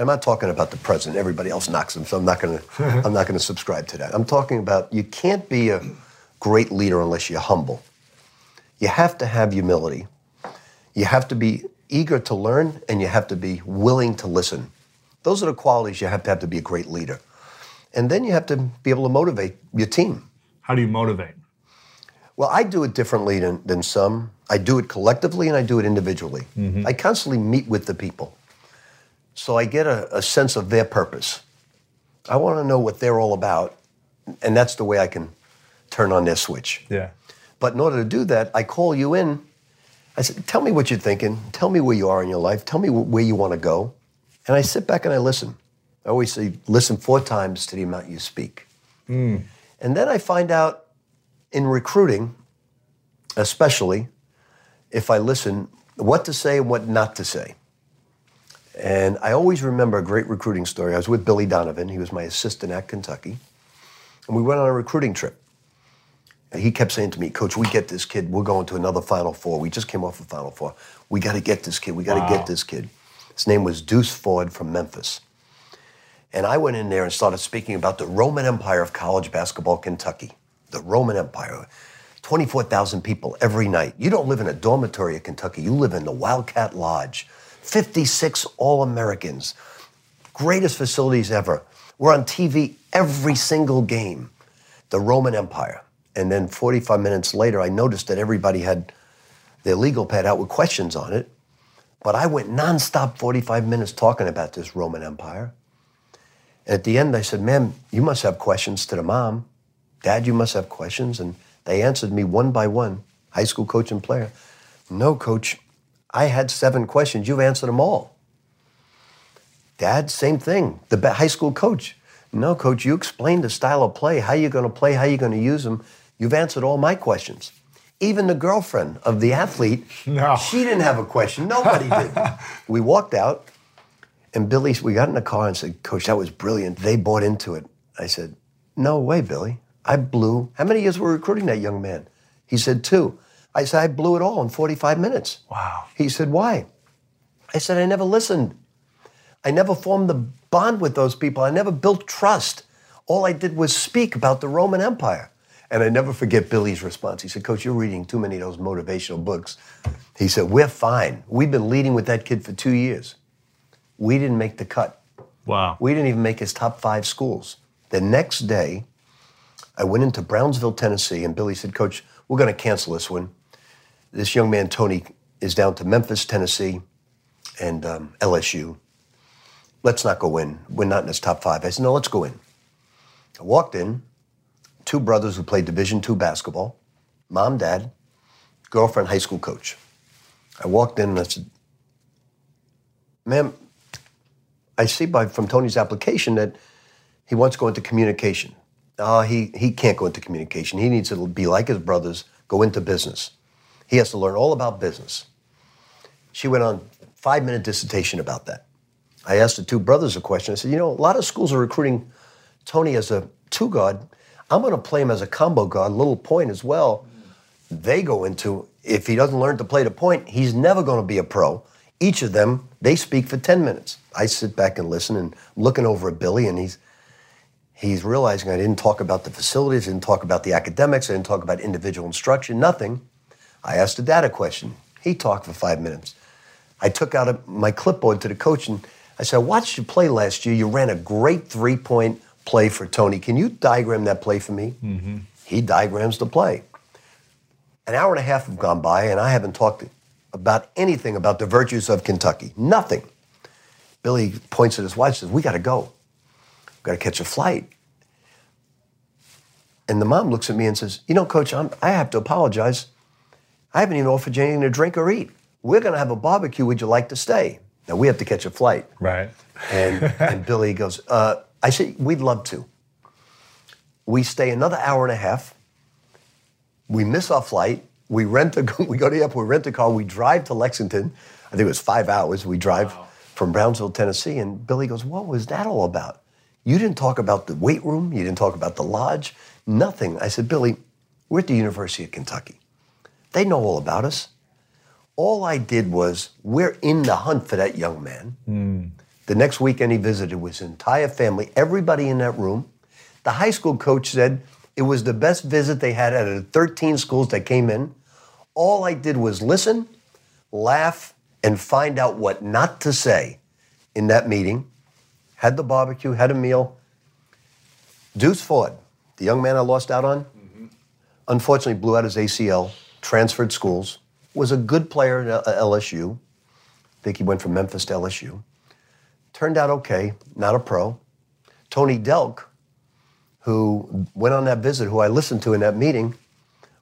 I'm not talking about the president. Everybody else knocks him, so I'm not going to. I'm not going to subscribe to that. I'm talking about you can't be a great leader unless you're humble. You have to have humility. You have to be eager to learn, and you have to be willing to listen. Those are the qualities you have to have to be a great leader. And then you have to be able to motivate your team. How do you motivate? Well, I do it differently than, than some. I do it collectively and I do it individually. Mm-hmm. I constantly meet with the people. So I get a, a sense of their purpose. I want to know what they're all about, and that's the way I can turn on their switch. Yeah. But in order to do that, I call you in. I said, Tell me what you're thinking. Tell me where you are in your life. Tell me where you want to go. And I sit back and I listen. I always say, listen four times to the amount you speak. Mm. And then I find out in recruiting, especially, if I listen, what to say and what not to say. And I always remember a great recruiting story. I was with Billy Donovan. He was my assistant at Kentucky. And we went on a recruiting trip. And he kept saying to me, Coach, we get this kid. We're going to another Final Four. We just came off a Final Four. We got to get this kid. We got to wow. get this kid. His name was Deuce Ford from Memphis. And I went in there and started speaking about the Roman Empire of college basketball, Kentucky the Roman Empire. 24,000 people every night. You don't live in a dormitory at Kentucky, you live in the Wildcat Lodge. 56 All Americans. Greatest facilities ever. We're on TV every single game. The Roman Empire. And then 45 minutes later, I noticed that everybody had their legal pad out with questions on it. But I went nonstop 45 minutes talking about this Roman Empire. And at the end, I said, Ma'am, you must have questions to the mom. Dad, you must have questions. And they answered me one by one, high school coach and player. No, coach, I had seven questions. You've answered them all. Dad, same thing. The high school coach. No, coach, you explained the style of play, how you're going to play, how you're going to use them. You've answered all my questions. Even the girlfriend of the athlete, no. she didn't have a question. Nobody did. We walked out, and Billy, we got in the car and said, Coach, that was brilliant. They bought into it. I said, No way, Billy. I blew, how many years were recruiting that young man? He said, two. I said, I blew it all in 45 minutes. Wow. He said, why? I said, I never listened. I never formed the bond with those people. I never built trust. All I did was speak about the Roman Empire. And I never forget Billy's response. He said, Coach, you're reading too many of those motivational books. He said, We're fine. We've been leading with that kid for two years. We didn't make the cut. Wow. We didn't even make his top five schools. The next day, I went into Brownsville, Tennessee, and Billy said, Coach, we're going to cancel this one. This young man, Tony, is down to Memphis, Tennessee, and um, LSU. Let's not go in. We're not in his top five. I said, no, let's go in. I walked in, two brothers who played Division two basketball, mom, dad, girlfriend, high school coach. I walked in and I said, ma'am, I see by from Tony's application that he wants to go into communication oh, he, he can't go into communication. He needs to be like his brothers, go into business. He has to learn all about business. She went on five minute dissertation about that. I asked the two brothers a question. I said, you know, a lot of schools are recruiting Tony as a two guard. I'm going to play him as a combo guard, little point as well. They go into, if he doesn't learn to play the point, he's never going to be a pro. Each of them, they speak for 10 minutes. I sit back and listen and I'm looking over at Billy and he's, He's realizing I didn't talk about the facilities, I didn't talk about the academics, I didn't talk about individual instruction, nothing. I asked the dad a question. He talked for five minutes. I took out a, my clipboard to the coach and I said, I watched you play last year. You ran a great three point play for Tony. Can you diagram that play for me? Mm-hmm. He diagrams the play. An hour and a half have gone by, and I haven't talked about anything about the virtues of Kentucky. Nothing. Billy points at his watch and says, We got to go We got to catch a flight. And the mom looks at me and says, You know, coach, I'm, I have to apologize. I haven't even offered you anything to drink or eat. We're going to have a barbecue. Would you like to stay? Now, we have to catch a flight. Right. And, and Billy goes, uh, I said, We'd love to. We stay another hour and a half. We miss our flight. We rent a, we go to the airport, we rent a car, we drive to Lexington. I think it was five hours. We drive wow. from Brownsville, Tennessee. And Billy goes, What was that all about? You didn't talk about the weight room. You didn't talk about the lodge. Nothing. I said, Billy, we're at the University of Kentucky. They know all about us. All I did was, we're in the hunt for that young man. Hmm. The next weekend he visited with his entire family, everybody in that room. The high school coach said it was the best visit they had out of the 13 schools that came in. All I did was listen, laugh, and find out what not to say in that meeting. Had the barbecue, had a meal. Deuce Ford, the young man I lost out on, mm-hmm. unfortunately blew out his ACL, transferred schools, was a good player at uh, LSU. I think he went from Memphis to LSU. Turned out okay, not a pro. Tony Delk, who went on that visit, who I listened to in that meeting,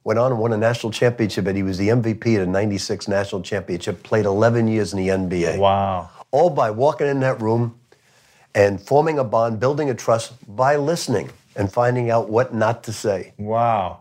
went on and won a national championship, and he was the MVP at a 96 national championship, played 11 years in the NBA. Wow. All by walking in that room and forming a bond, building a trust by listening and finding out what not to say. Wow.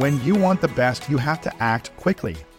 When you want the best, you have to act quickly,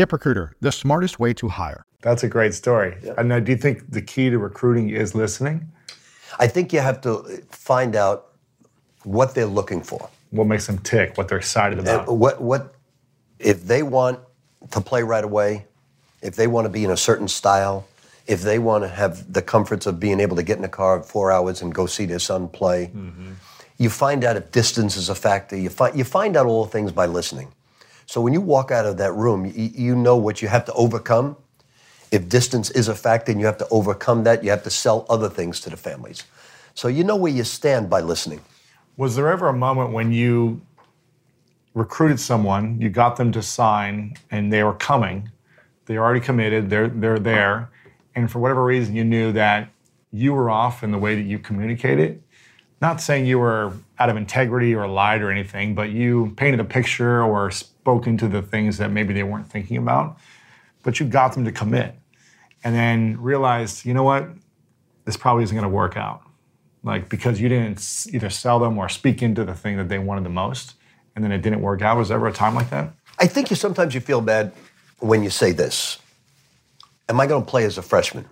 ZipRecruiter, the smartest way to hire. That's a great story. And now, do you think the key to recruiting is listening? I think you have to find out what they're looking for. What makes them tick? What they're excited And about? what what if they want to play right away, if they want to be in a certain style, if they want to have the comforts of being able to get in a car four hours and go see their son play. Mm-hmm. You find out if distance is a factor. You find you find out all the things by listening. So when you walk out of that room, you, you know what you have to overcome. If distance is a factor and you have to overcome that, you have to sell other things to the families. So you know where you stand by listening. Was there ever a moment when you recruited someone, you got them to sign, and they were coming, they already committed, they're they're there, and for whatever reason you knew that you were off in the way that you communicated? Not saying you were out of integrity or lied or anything, but you painted a picture or spoken into the things that maybe they weren't thinking about, but you got them to commit, and then realized, you know what, this probably isn't going to work out. Like because you didn't either sell them or speak into the thing that they wanted the most and then it didn't work out. Was there ever a time like that? I think you sometimes you feel bad when you say this. Am I going to play as a freshman?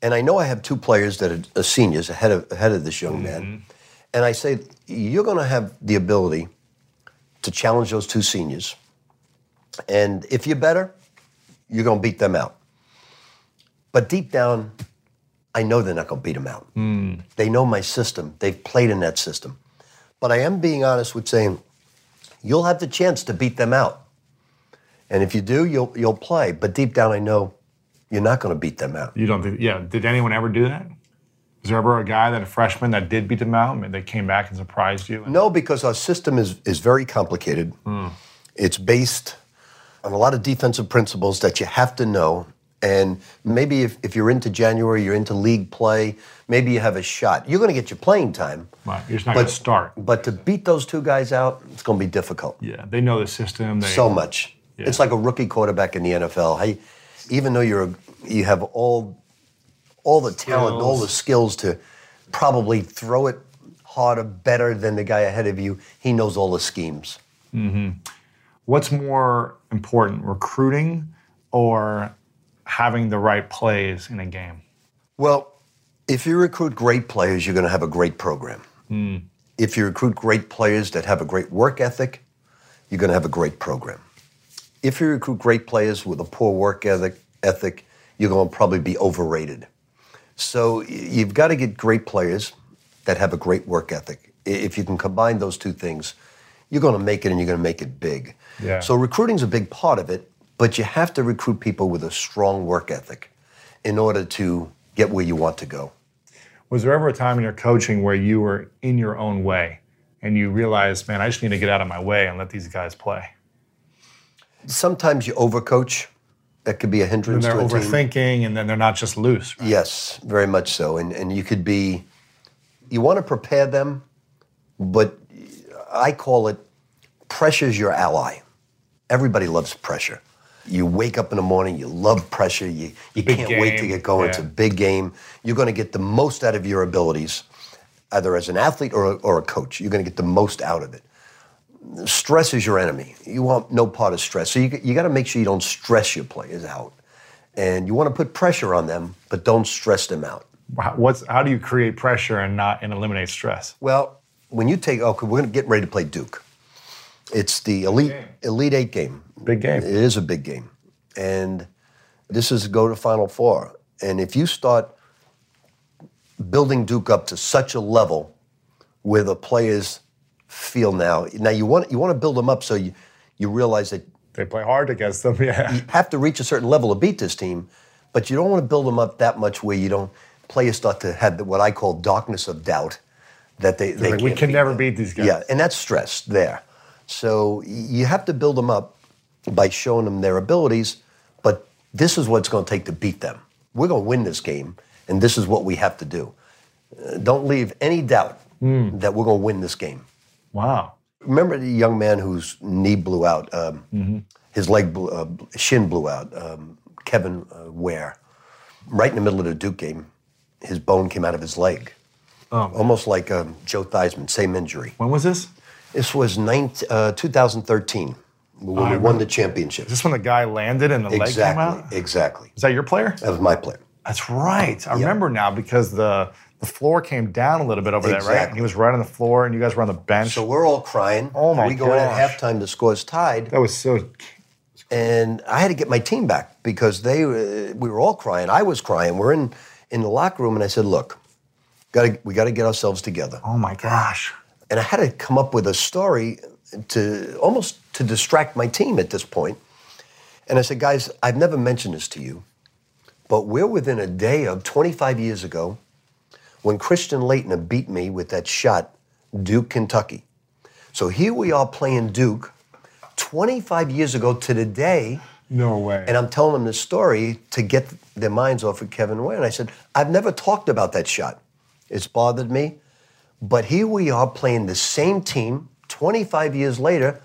And I know I have two players that are uh, seniors ahead of ahead of this young man, and I say you're going to have the ability to challenge those two seniors, and if you're better, you're going to beat them out. But deep down, I know they're not going to beat them out. Hmm. They know my system. They've played in that system. But I am being honest with saying you'll have the chance to beat them out. And if you do, you'll you'll play. But deep down, I know you're not going to beat them out. you don't think yeah did anyone ever do that Was there ever a guy that a freshman that did beat them out and they came back and surprised you? No, because our system is, is very complicated. Hmm. It's based on a lot of defensive principles that you have to know. And maybe if, if you're into January, you're into league play, maybe you have a shot. You're going to get your playing time. Right, you're just not going to start. But to beat those two guys out, it's going to be difficult. Yeah, they know the system. They, So much. Yeah. It's like a rookie quarterback in the NFL. Hey, even though you're a, you have all all the talent, all the skills to probably throw it harder, better than the guy ahead of you, he knows all the schemes. Mm-hmm. What's more important, recruiting or having the right plays in a game? Well, if you recruit great players, you're going to have a great program. Hmm. If you recruit great players that have a great work ethic, you're going to have a great program. If you recruit great players with a poor work ethic, ethic you're going to probably be overrated. So you've got to get great players that have a great work ethic. If you can combine those two things, you're going to make it and you're going to make it big. Yeah. So recruiting's a big part of it, but you have to recruit people with a strong work ethic in order to get where you want to go. Was there ever a time in your coaching where you were in your own way and you realized, man, I just need to get out of my way and let these guys play? Sometimes you overcoach. That could be a And hindrance they're to a team. overthinking and then they're not just loose. right? Yes, very much so. And and you could be you want to prepare them, but I call it pressure's your ally. Everybody loves pressure. You wake up in the morning, you love pressure, you, you Big can't wait to get going. It's a big game. You're going to get the most out of your abilities, either as an athlete or, or a coach. You're going to get the most out of it. Stress is your enemy. You want no part of stress. So you, you got to make sure you don't stress your players out. And you want to put pressure on them, but don't stress them out. How- What's, how do you create pressure and not and eliminate stress? Well, when you take, okay, we're going to get ready to play Duke. It's the elite elite eight game. Big game. It is a big game, and this is go to Final Four. And if you start building Duke up to such a level where the players feel now, now you want you want to build them up so you you realize that They play hard against them, yeah. you have to reach a certain level to beat this team, but you don't want to build them up that much where you don't players start to have the, what I call darkness of doubt that they, they Like, we can beat never them. beat these guys. Yeah, and that's stress there. So you have to build them up by showing them their abilities, but this is what it's going to take to beat them. We're going to win this game, and this is what we have to do. Uh, don't leave any doubt Hmm. that we're going to win this game. Wow. Remember the young man whose knee blew out, um, Mm-hmm. his leg, blew, uh, shin blew out, um, Kevin uh, Ware. Right in the middle of the Duke game, his bone came out of his leg. Oh. Almost like um, Joe Theismann, same injury. When was this? This was 19, uh, 2013 when we won the championship. Is this when the guy landed and the leg came out? Exactly, exactly. Is that your player? That was my player. That's right. I remember now because the the floor came down a little bit over there, right? And he was right on the floor, and you guys were on the bench. So we're all crying. Oh, my We go in at halftime, the score's tied. that was so. and I had to get my team back because they uh, we were all crying. I was crying. We're in in the locker room, and I said, "Look, got to we got to get ourselves together." Oh my gosh. And I had to come up with a story to almost to distract my team at this point. And I said, "Guys, I've never mentioned this to you, but we're within a day of 25 years ago when Christian Laettner beat me with that shot, Duke, Kentucky. So here we are playing Duke." 25 years ago to the day, No way. and I'm telling them this story to get their minds off of Kevin Ware. And I said, I've never talked about that shot. It's bothered me. But here we are playing the same team 25 years later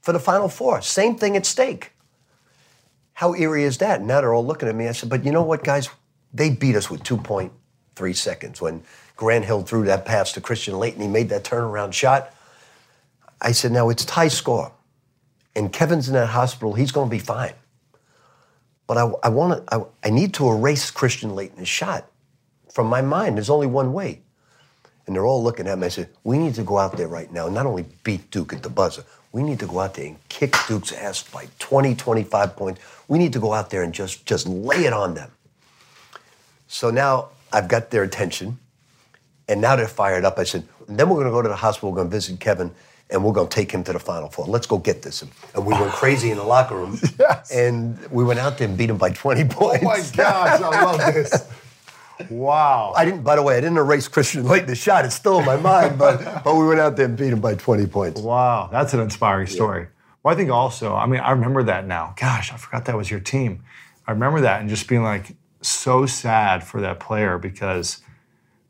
for the Final Four. Same thing at stake. How eerie is that? And now they're all looking at me. I said, but you know what, guys? They beat us with 2.3 seconds. When Grant Hill threw that pass to Christian Laettner, he made that turnaround shot. I said, now it's tie score and Kevin's in that hospital, he's going to be fine. But I, I want to, I, I need to erase Christian Laettner's shot from my mind. There's only one way. And they're all looking at me. I said, we need to go out there right now, not only beat Duke at the buzzer, we need to go out there and kick Duke's ass by 20, 25 points. We need to go out there and just, just lay it on them. So now I've got their attention, and now they're fired up. I said, then we're going to go to the hospital, we're going to visit Kevin, and we're going to take him to the Final Four. Let's go get this. And we went crazy in the locker room. Yes. And we went out there and beat him by 20 points. Oh my gosh, I love this. Wow. I didn't. By the way, I didn't erase Christian Laettner's shot. It's still in my mind, but but we went out there and beat him by 20 points. Wow, that's an inspiring story. Well, I think also, I mean, I remember that now. Gosh, I forgot that was your team. I remember that and just being like so sad for that player because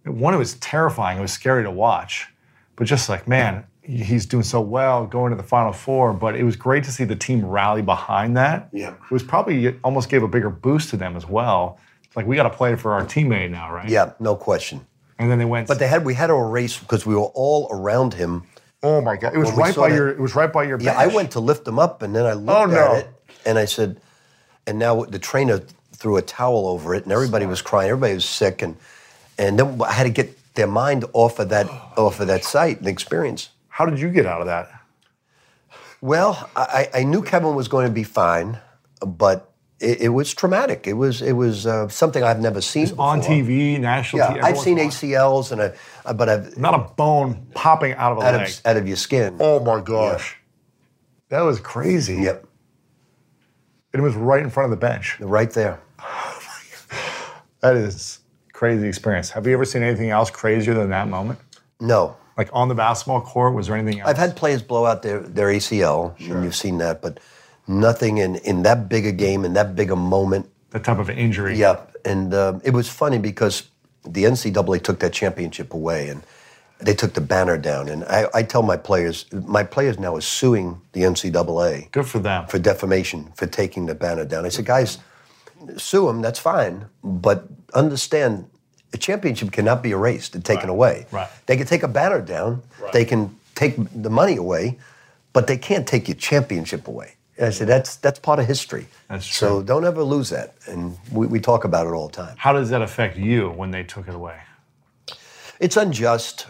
one, it was terrifying. It was scary to watch, but just like, man, he's doing so well, going to the Final Four. But it was great to see the team rally behind that. Yeah. it was probably it almost gave a bigger boost to them as well. It's like we got to play for our teammate now, right? Yeah, no question. And then they went. But they had we had to erase because we were all around him. oh my god, it was right by that- your. It was right by your. Yeah, I went to lift him up, and then I looked Oh, no. at it, and I said, and now the trainer threw a towel over it, and everybody was crying. Everybody was sick, and and then I had to get their mind off of that off of that sight and experience. How did you get out of that? Well, I, I knew Kevin was going to be fine, but it, it was traumatic. It was it was uh, something I've never seen On before. TV, national. Yeah, TV, I've seen everyone's ACLs, and I, but I've Not a bone popping out of a out leg. of out of your skin. oh my gosh. That was crazy. Yep, And it was right in front of the bench. right there. That is crazy experience. Have you ever seen anything else crazier than that moment? No, Like on the basketball court, was there anything else? I've had players blow out their, their ACL, and you've seen that, but nothing in, in that big a game, in that big a moment. that type of injury. Yeah, and um, it was funny because the NCAA took that championship away, and they took the banner down. And I, I tell my players, my players now is suing the NCAA Good for them. for defamation for taking the banner down. I said, guys, sue them, that's fine, but understand a championship cannot be erased and taken Right, away. right. They can take a banner down, they can take the money away, but they can't take your championship away. And I said, that's, that's part of history. That's true. So don't ever lose that. And we, we talk about it all the time. How does that affect you when they took it away? It's unjust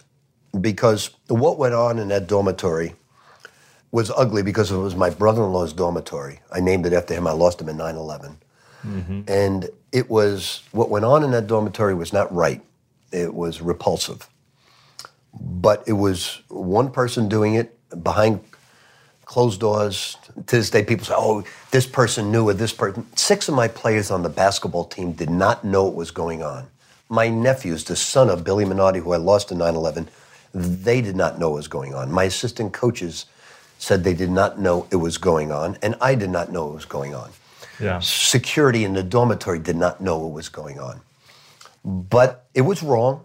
because what went on in that dormitory was ugly because it was my brother in law's dormitory. I named it after him. I lost him in 9 11. Mm-hmm. And it was what went on in that dormitory was not right, it was repulsive. But it was one person doing it behind closed doors. To this day, people say, oh, this person knew or this person. Six of my players on the basketball team did not know what was going on. My nephews, the son of Billy Minardi, who I lost in 9 11, they did not know what was going on. My assistant coaches said they did not know it was going on, and I did not know it was going on. Yeah. Security in the dormitory did not know what was going on. But it was wrong,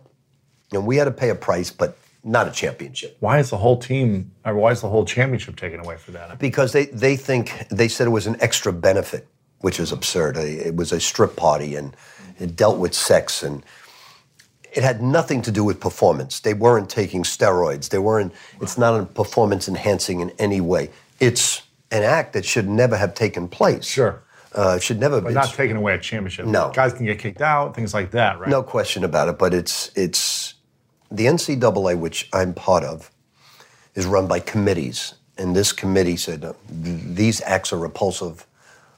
and we had to pay a price, but not a championship. Why is the whole team, or why is the whole championship taken away for that? because they, they think they said it was an extra benefit, which is absurd. It was a strip party and it dealt with sex and it had nothing to do with performance. They weren't taking steroids. They weren't. It's not a performance enhancing in any way. It's an act that should never have taken place. Sure. Uh, should never be. not taking away a championship. No. Guys can get kicked out, things like that, right? No question about it, but it's it's the NCAA, which I'm part of, is run by committees, and this committee said these acts are repulsive.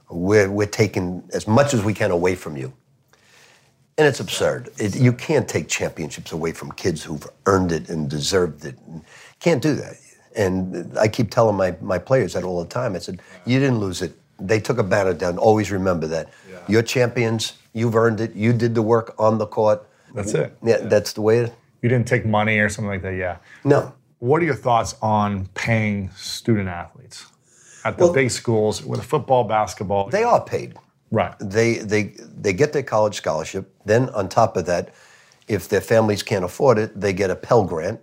We're we're taking as much as we can away from you, and it's absurd. It, you can't take championships away from kids who've earned it and deserved it. Can't do that. And I keep telling my my players that all the time. I said, you didn't lose it. They took a banner down. Always remember that. You're champions. You've earned it. You did the work on the court. That's it. Yeah, that's the way it. You didn't take money or something like that, yeah. No. What are your thoughts on paying student athletes at the Well- big schools with football, basketball? They are paid. right. They they they get their college scholarship. Then on top of that, if their families can't afford it, they get a Pell Grant.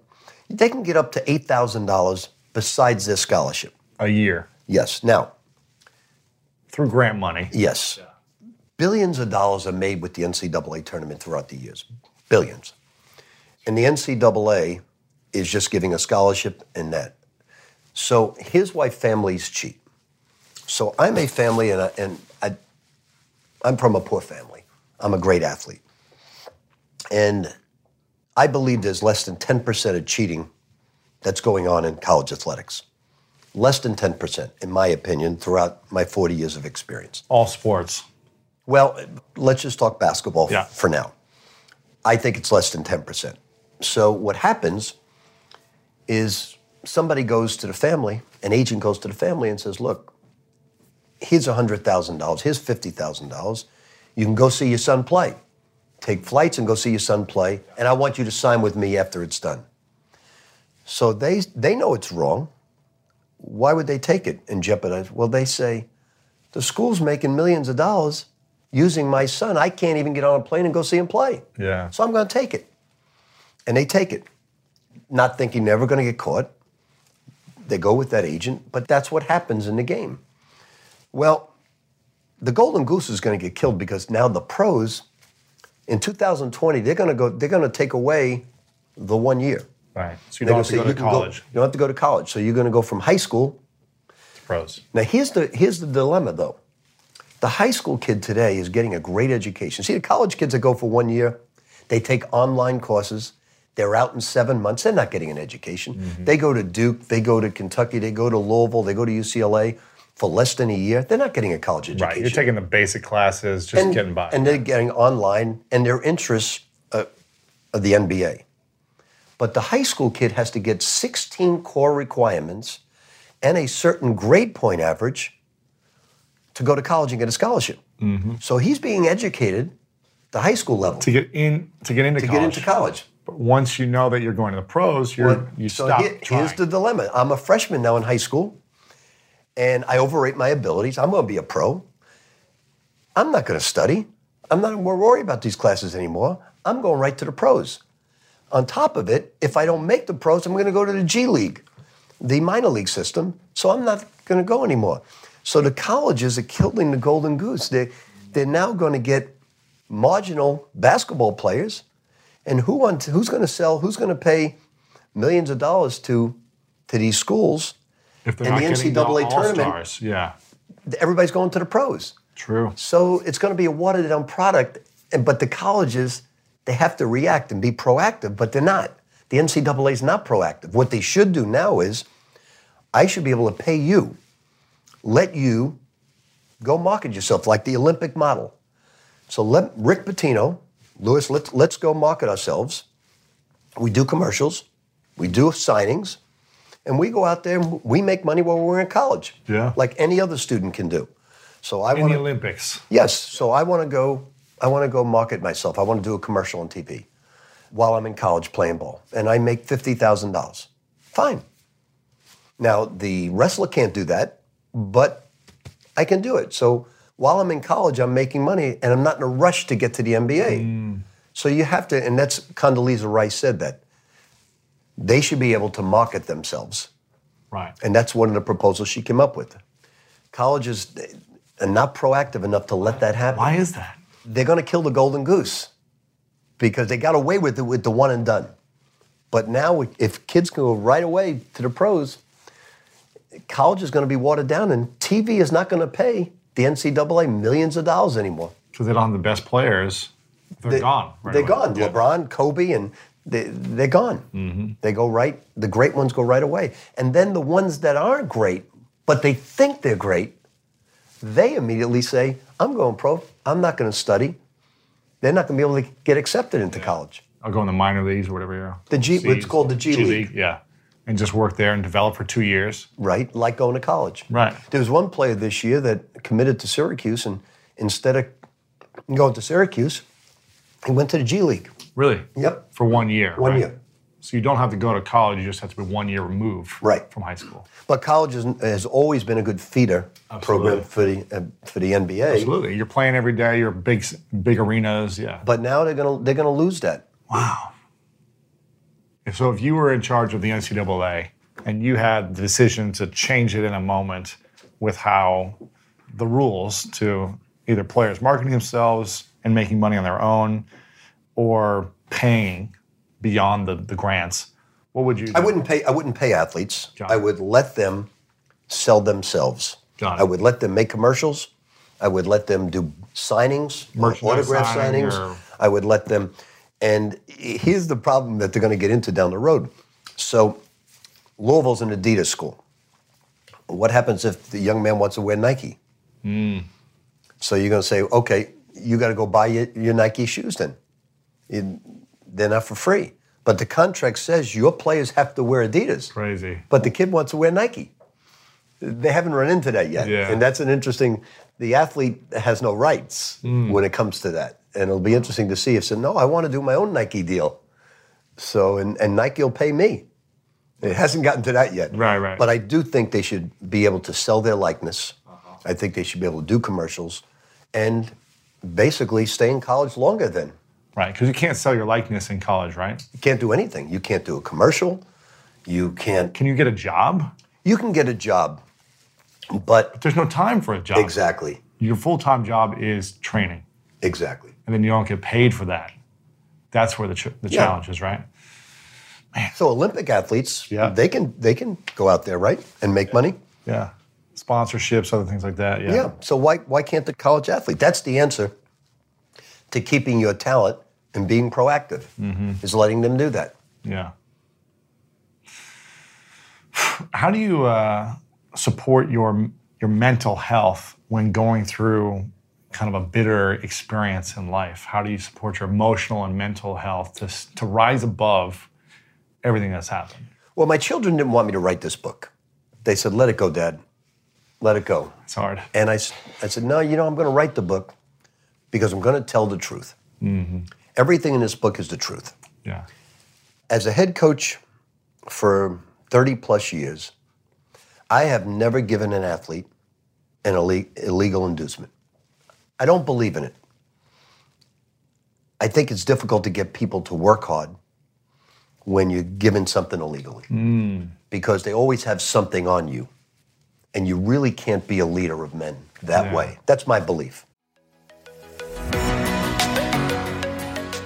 They can get up to eight thousand dollars besides their scholarship. A year Yes. Now, through grant money. yes, billions of dollars are made with the NCAA tournament throughout the years. Billions. And the NCAA is just giving a scholarship and that. So here's why families cheat. So I'm a family, and, I, and I, I'm from a poor family. I'm a great athlete. And I believe there's less than 10% of cheating that's going on in college athletics. Less than 10%, in my opinion, throughout my 40 years of experience. All sports. Well, let's just talk basketball Yeah. for now. I think it's less than 10%. So what happens is somebody goes to the family, an agent goes to the family and says, look, here's $100,000, here's $50,000. You can go see your son play. take flights and go see your son play, and I want you to sign with me after it's done. So they they know it's wrong. Why would they take it and jeopardize? Well, they say the school's making millions of dollars using my son. I can't even get on a plane and go see him play. Yeah. So I'm going to take it. And they take it, not thinking they're ever going to get caught. They go with that agent, but that's what happens in the game. Well, the golden goose is going to get killed because now the pros in 2020 they're going to go they're going to take away the one year. Right. So you don't have to go to college. you don't have to go to college. So you're going to go from high school Pros. now here's the here's the dilemma though. The high school kid today is getting a great education. See, the college kids that go for one year, they take online courses. They're out in seven months. They're not getting an education. Mm-hmm. They go to Duke, they go to Kentucky, they go to Louisville, they go to UCLA for less than a year. They're not getting a college education. Right. You're taking the basic classes, just and, getting by. And they're getting online, and their interests uh, are the NBA. But the high school kid has to get 16 core requirements and a certain grade point average to go to college and get a scholarship. Mm-hmm. So he's being educated the high school level to get in to get into to college. get into college. But once you know that you're going to the pros, you're Well, you so stop here- here's the dilemma. I'm a freshman now in high school, and I overrate my abilities. I'm going to be a pro. I'm not going to study. I'm not going to worry about these classes anymore. I'm going right to the pros. On top of it, if I don't make the pros, I'm going to go to the G League, the minor league system. So I'm not going to go anymore. So the colleges are killing the golden goose. They, they're now going to get marginal basketball players and who wants, who's going to sell? Who's going to pay millions of dollars to to these schools? if they're not the getting NCAA tournament- yeah, Everybody's going to the pros. true. So it's going to be a watered down product. And but the colleges they have to react and be proactive, but they're not. The NCAA is not proactive. What they should do now is, I should be able to pay you, let you go market yourself like the Olympic model. So let Rick Pitino, Lewis, let's let's go market ourselves. We do commercials, we do signings, and we go out there and we make money while we're in college. Yeah. Like any other student can do. So I In want the Olympics, Yes. So I want to go. I want to go market myself. I want to do a commercial on TV while I'm in college playing ball, and I make fifty thousand dollars. Fine. Now the wrestler can't do that, but I can do it. So while I'm in college, I'm making money, and I'm not in a rush to get to the NBA. Mm. So you have to, and that's Condoleezza Rice said that they should be able to market themselves. right? And that's one of the proposals she came up with. Colleges are eh, not proactive enough to let that happen. Why is that? They're going to kill the golden goose because they got away with it with the one and done. But now, if kids can go right away to the pros, college is going to be watered down, and TV is not going to pay the NCAA millions of dollars anymore. Because they don't have the best players. They're gone. right they're away. gone. Yeah. LeBron, Kobe, and they, they're gone. Mm-hmm. They go right. The great ones go right away, and then the ones that aren't great, but they think they're great, they immediately say, "I'm going pro. I'm not going to study." They're not going to be able to get accepted into college. I'll go in the minor leagues or whatever. Yeah. The G- it's called the G League. Yeah, and just work there and develop for two years. right? Like going to college. Right. There was one player this year that committed to Syracuse, and instead of going to Syracuse, he went to the G League. Really? Yep. For one year. One right? year. So you don't have to go to college. You just have to be one year removed Right. from high school. But college is, has always been a good feeder program for the uh, for the NBA. Absolutely. You're playing every day. You're big, big arenas. Yeah. But now they're gonna they're gonna lose that. Wow. So if you were in charge of the NCAA and you had the decision to change it in a moment with how the rules to either players marketing themselves and making money on their own or paying beyond the, the grants, what would you do? I wouldn't pay I wouldn't pay athletes. It. I would let them sell themselves. It. I would let them make commercials. I would let them do signings, autograph signing signings. or- I would let them. And here's the problem that they're going to get into down the road. So, Louisville's an Adidas school. What happens if the young man wants to wear Nike? Hmm. So you're going to say, okay, you got to go buy your, your Nike shoes then. You- they're not for free. But the contract says your players have to wear Adidas. Crazy. But the kid wants to wear Nike. They haven't run into that yet. Yeah. And that's an interesting, the athlete has no rights Hmm. when it comes to that. and it'll be interesting to see if said, no, I want to do my own Nike deal. So, and, and Nike will pay me. It hasn't gotten to that yet. Right, right. But I do think they should be able to sell their likeness. I think they should be able to do commercials and basically stay in college longer then. Right, because you can't sell your likeness in college, right? You can't do anything. You can't do a commercial. You can't. Can you get a job? You can get a job, but There's no time for a job. exactly, Your full time job is training, exactly. and then you don't get paid for that. That's where the, ch- the Yeah. challenge is, right? So Olympic athletes, Yeah. they can they can go out there, right, and make money. Yeah. Sponsorships, other things like that. Yeah. Yeah. So why why can't the college athlete? That's the answer to keeping your talent and being proactive. Is letting them do that. Yeah. How do you uh, support your your mental health when going through kind of a bitter experience in life? How do you support your emotional and mental health to to rise above everything that's happened? Well, my children didn't want me to write this book. They said, "Let it go, Dad. Let it go." It's hard. And I, I said, no, you know, I'm going to write the book because I'm going to tell the truth. Mm-hmm. Everything in this book is the truth. Yeah. As a head coach for 30 plus years, I have never given an athlete an illegal inducement. I don't believe in it. I think it's difficult to get people to work hard when you're given something illegally mm. because they always have something on you. And you really can't be a leader of men that Yeah. way. That's my belief.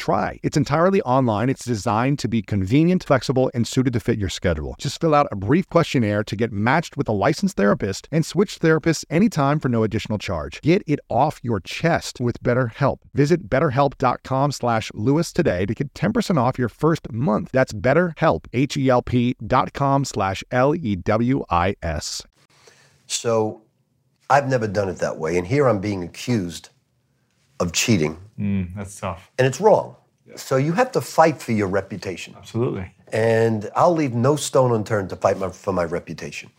try. It's entirely online. It's designed to be convenient, flexible, and suited to fit your schedule. Just fill out a brief questionnaire to get matched with a licensed therapist and switch therapists anytime for no additional charge. Get it off your chest with BetterHelp. Visit betterhelp.com slash Lewis today to get 10% off your first month. That's betterhelp, H-E-L-P dot com slash L-E-W-I-S. So I've never done it that way. And here I'm being accused of cheating, Mm, that's tough. and it's wrong. So you have to fight for your reputation. Absolutely. And I'll leave no stone unturned to fight my, for my reputation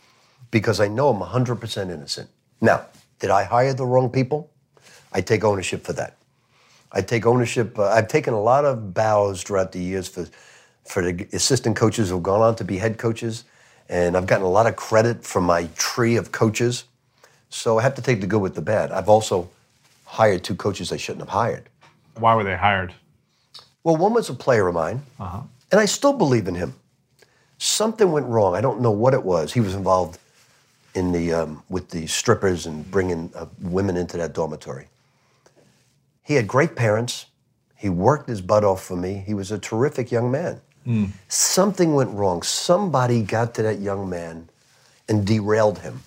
because I know I'm 100% innocent. Now, did I hire the wrong people? I take ownership for that. I take ownership. Uh, I've taken a lot of bows throughout the years for, for the assistant coaches who've gone on to be head coaches, and I've gotten a lot of credit from my tree of coaches. So I have to take the good with the bad. I've also hired two coaches I shouldn't have hired. Why were they hired? Well, one was a player of mine, and I still believe in him. Something went wrong. I don't know what it was. He was involved in the um, with the strippers and bringing uh, women into that dormitory. He had great parents. He worked his butt off for me. He was a terrific young man. Something went wrong. Somebody got to that young man and derailed him.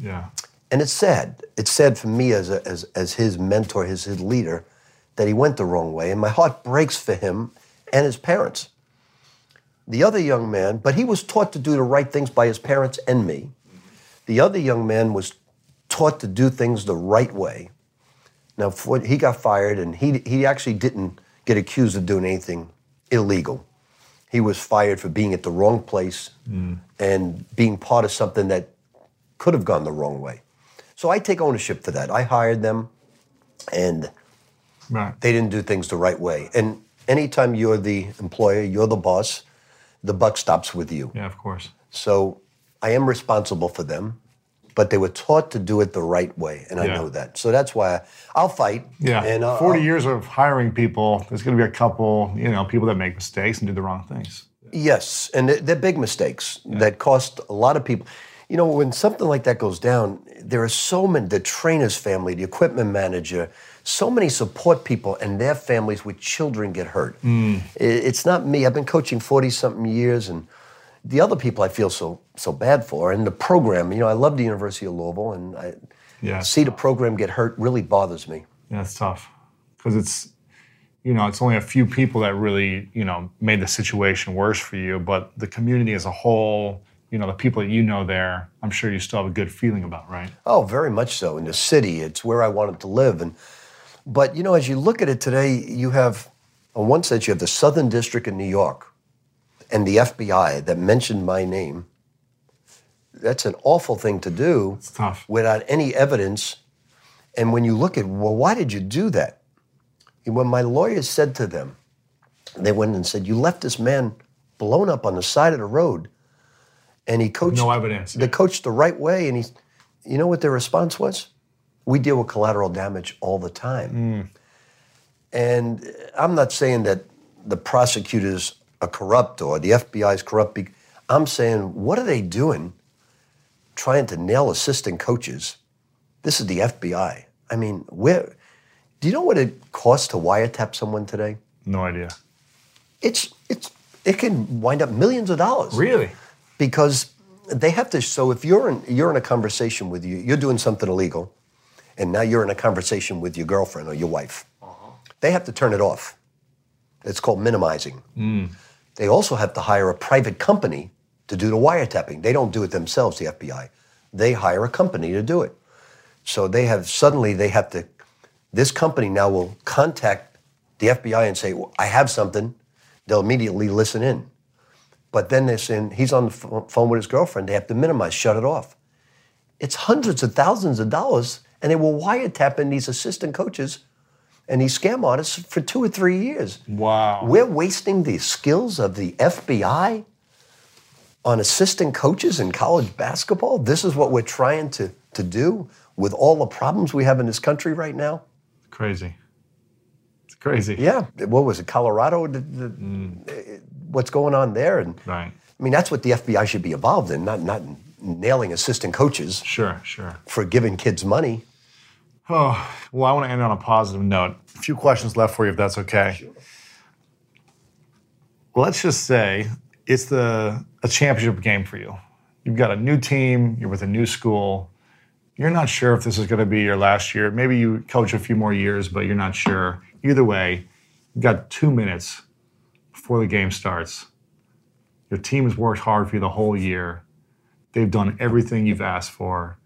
Yeah. And it's sad. It's sad for me as, a, as, as his mentor, his, his leader, that he went the wrong way. And my heart breaks for him and his parents. The other young man, but he was taught to do the right things by his parents and me. The other young man was taught to do things the right way. Now, he got fired, and he, he actually didn't get accused of doing anything illegal. He was fired for being at the wrong place mm. and being part of something that could have gone the wrong way. So I take ownership for that. I hired them, and Right. they didn't do things the right way. And anytime you're the employer, you're the boss, the buck stops with you. Yeah, of course. So I am responsible for them, but they were taught to do it the right way, and I Yeah. know that. So that's why I, I'll fight. Yeah. and I'll, 40 I'll- years of hiring people, there's going to be a couple, you know, people that make mistakes and do the wrong things. Yes, and they're, they're big mistakes that cost a lot of people. You know, when something like that goes down, there are so many the trainer's family, the equipment manager, so many support people and their families with children get hurt. Mm. I- It's not me. I've been coaching 40 something years and the other people I feel so so bad for and the program, you know, I love the University of Louisville and I Yeah. see the program get hurt really bothers me. Yeah, it's tough because it's, you know, it's only a few people that really, you know, made the situation worse for you, but the community as a whole, you know, the people that you know there, I'm sure you still have a good feeling about, right? Oh, very much so. In the city, it's where I wanted to live. And but you know, as you look at it today, you have on one side you have the Southern District in New York and the FBI that mentioned my name. That's an awful thing to do It's tough. without any evidence. And when you look at, well, why did you do that? When my lawyers said to them, they went and said, you left this man blown up on the side of the road, and he coached. No evidence. They coached the right way, and he, you know what their response was? We deal with collateral damage all the time. And I'm not saying that the prosecutors are corrupt or the FBI is corrupt. I'm saying, what are they doing trying to nail assistant coaches? This is the FBI. I mean, where? Do you know what it costs to wiretap someone today? No idea. It's it's it can wind up millions of dollars Really? because they have to. So if you're in you're in a conversation with you, you're doing something illegal, and now you're in a conversation with your girlfriend or your wife, uh-huh. they have to turn it off. It's called minimizing. Mm. They also have to hire a private company to do the wiretapping. They don't do it themselves, the FBI. They hire a company to do it. So they have suddenly they have to. This company now will contact the FBI and say, well, "I have something." They'll immediately listen in. But then they're saying he's on the pho- phone with his girlfriend. They have to minimize, shut it off. It's hundreds of thousands of dollars, and they were wiretapping these assistant coaches and these scam artists for two or three years. Wow. We're wasting the skills of the FBI on assistant coaches in college basketball. This is what we're trying to, to do with all the problems we have in this country right now. Crazy. It's crazy. Yeah, what was it, Colorado? The- the- mm. eh, What's going on there? And Right. I mean, that's what the FBI should be involved in, not not nailing assistant coaches Sure, sure. for giving kids money. Oh, well, I want to end on a positive note. A few questions left for you, if that's okay. Let's just say it's the a championship game for you. You've got a new team. You're with a new school. You're not sure if this is going to be your last year. Maybe you coach a few more years, but you're not sure. Either way, you've got two minutes before the game starts. Your team has worked hard for you the whole year. They've done everything you've asked for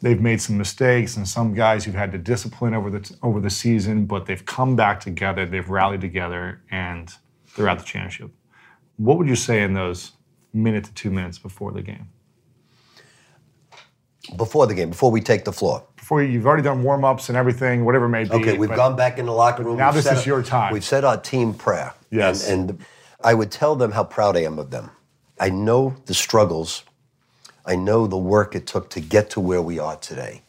they've made some mistakes and some guys you've had to discipline over the over the season, but they've come back together, they've rallied together, and they're at the championship. What would you say in those minute to two minutes before the game? Before the game, before we take the floor. Before you, you've already done warm ups and everything, whatever it may be. Okay, we've gone back in the locker room. now We've this is your time. We've said our team prayer. Yes. And, and I would tell them how proud I am of them. I know the struggles. I know the work it took to get to where we are today.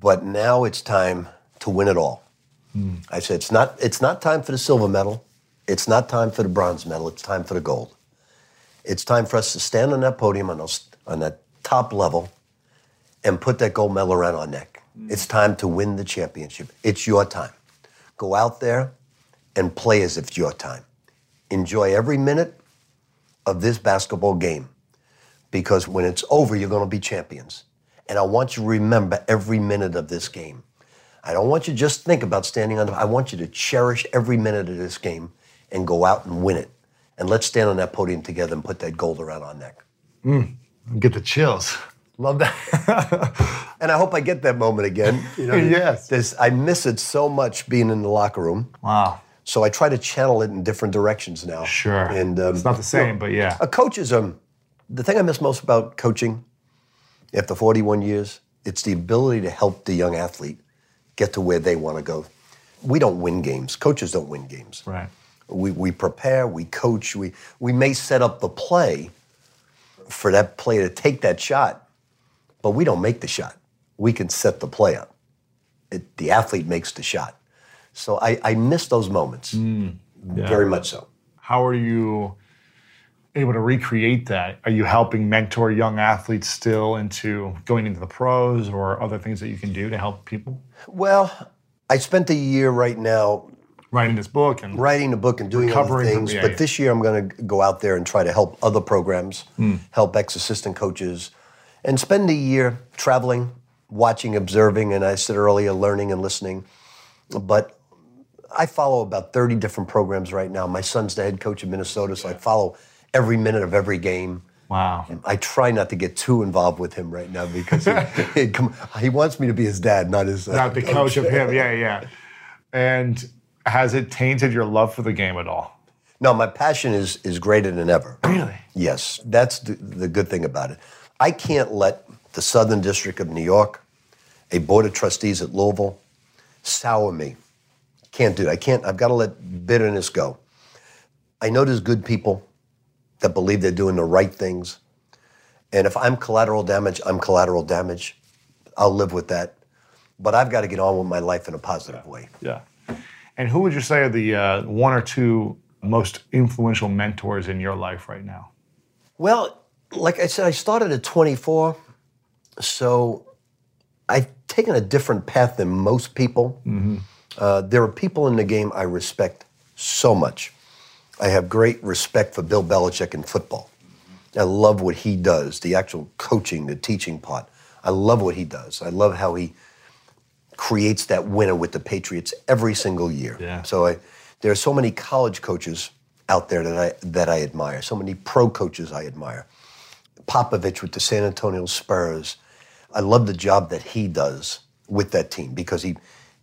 But now it's time to win it all. Hmm. I said it's not it's not time for the silver medal. It's not time for the bronze medal. It's time for the gold. It's time for us to stand on that podium on those on that top level and put that gold medal around our neck. It's time to win the championship. It's your time. Go out there and play as if it's your time. Enjoy every minute of this basketball game because when it's over, you're going to be champions. And I want you to remember every minute of this game. I don't want you to just think about standing on the, I want you to cherish every minute of this game and go out and win it. And let's stand on that podium together and put that gold around our neck. Get the chills. Love that. and I hope I get that moment again. You know, Yes. there's- I miss it so much being in the locker room. Wow. So I try to channel it in different directions now. Sure. And um, it's not the same, but yeah. a coach is um, the thing I miss most about coaching after 41 years. It's the ability to help the young athlete get to where they want to go. we don't win games. Coaches don't win games. Right. We, we prepare, we coach, we, we may set up the play for that player to take that shot, but we don't make the shot. We can set the play up. It, the athlete makes the shot. So I, I miss those moments mm. very much so. How are you able to recreate that? Are you helping mentor young athletes still into going into the pros or other things that you can do to help people? Well, I spent a year right now Writing this book and writing a book and doing other from- things. yeah, but yeah. this year I'm going to go out there and try to help other programs, Hmm. help ex-assistant coaches, and spend a year traveling, watching, observing, and I said earlier, learning and listening. But I follow about 30 different programs right now. My son's the head coach of Minnesota, so I follow every minute of every game. wow. I try not to get too involved with him right now because he, he, come- he wants me to be his dad, not his uh, Not the coach of him. Yeah, yeah. And has it tainted your love for the game at all? No, my passion is is greater than ever. Really? Yes, that's the, the good thing about it. I can't let the Southern District of New York, a board of trustees at Louisville, sour me. Can't do it. I can't. I've got to let bitterness go. I know there's good people that believe they're doing the right things, and if I'm collateral damage, I'm collateral damage. I'll live with that. But I've got to get on with my life in a positive way. Yeah. And who would you say are the uh, one or two most influential mentors in your life right now? Well, like I said, I started at 24, so I've taken a different path than most people. Uh, there are people in the game I respect so much. I have great respect for Bill Belichick in football. I love what he does, the actual coaching, the teaching part. I love what he does. I love how he creates that winner with the Patriots every single year. Yeah. So I, there are so many college coaches out there that I that I admire. So many pro coaches I admire. Popovich with the San Antonio Spurs. I love the job that he does with that team because he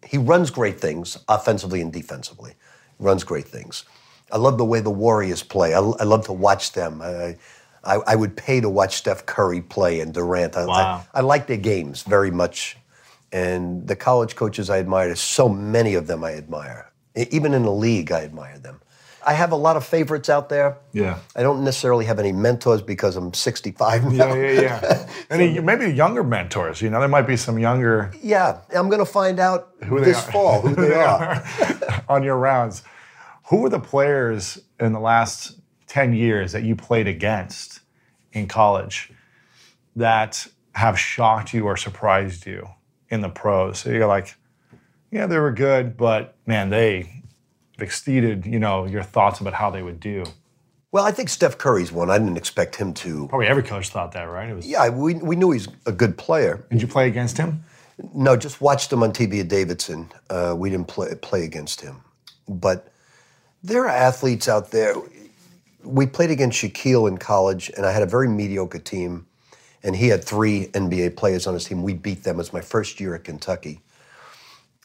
he runs great things offensively and defensively. Runs great things. I love the way the Warriors play. I, I love to watch them. I, I, I would pay to watch Steph Curry play and Durant. I, Wow. I, like their games very much. And the college coaches I admire, there's so many of them I admire. Even in the league, I admire them. I have a lot of favorites out there. Yeah. I don't necessarily have any mentors because I'm 65 now. Yeah, yeah, yeah. Any maybe younger mentors. You know, there might be some younger Yeah, I'm going to find out Who this are. fall who they are. on your rounds. Who were the players in the last 10 years that you played against in college that have shocked you or surprised you in the pros? So you're like, yeah, they were good, but man, they exceeded, you know, your thoughts about how they would do. Well, I think Steph Curry's one. I didn't expect him to. Probably every coach thought that, right? It was, Yeah, we, we knew he's a good player. Did you play against him? No, just watched him on TV at Davidson. Uh, we didn't play, play against him. But there are athletes out there. We played against Shaquille in college, and I had a very mediocre team. And he had three NBA players on his team. We beat them. It was my first year at Kentucky.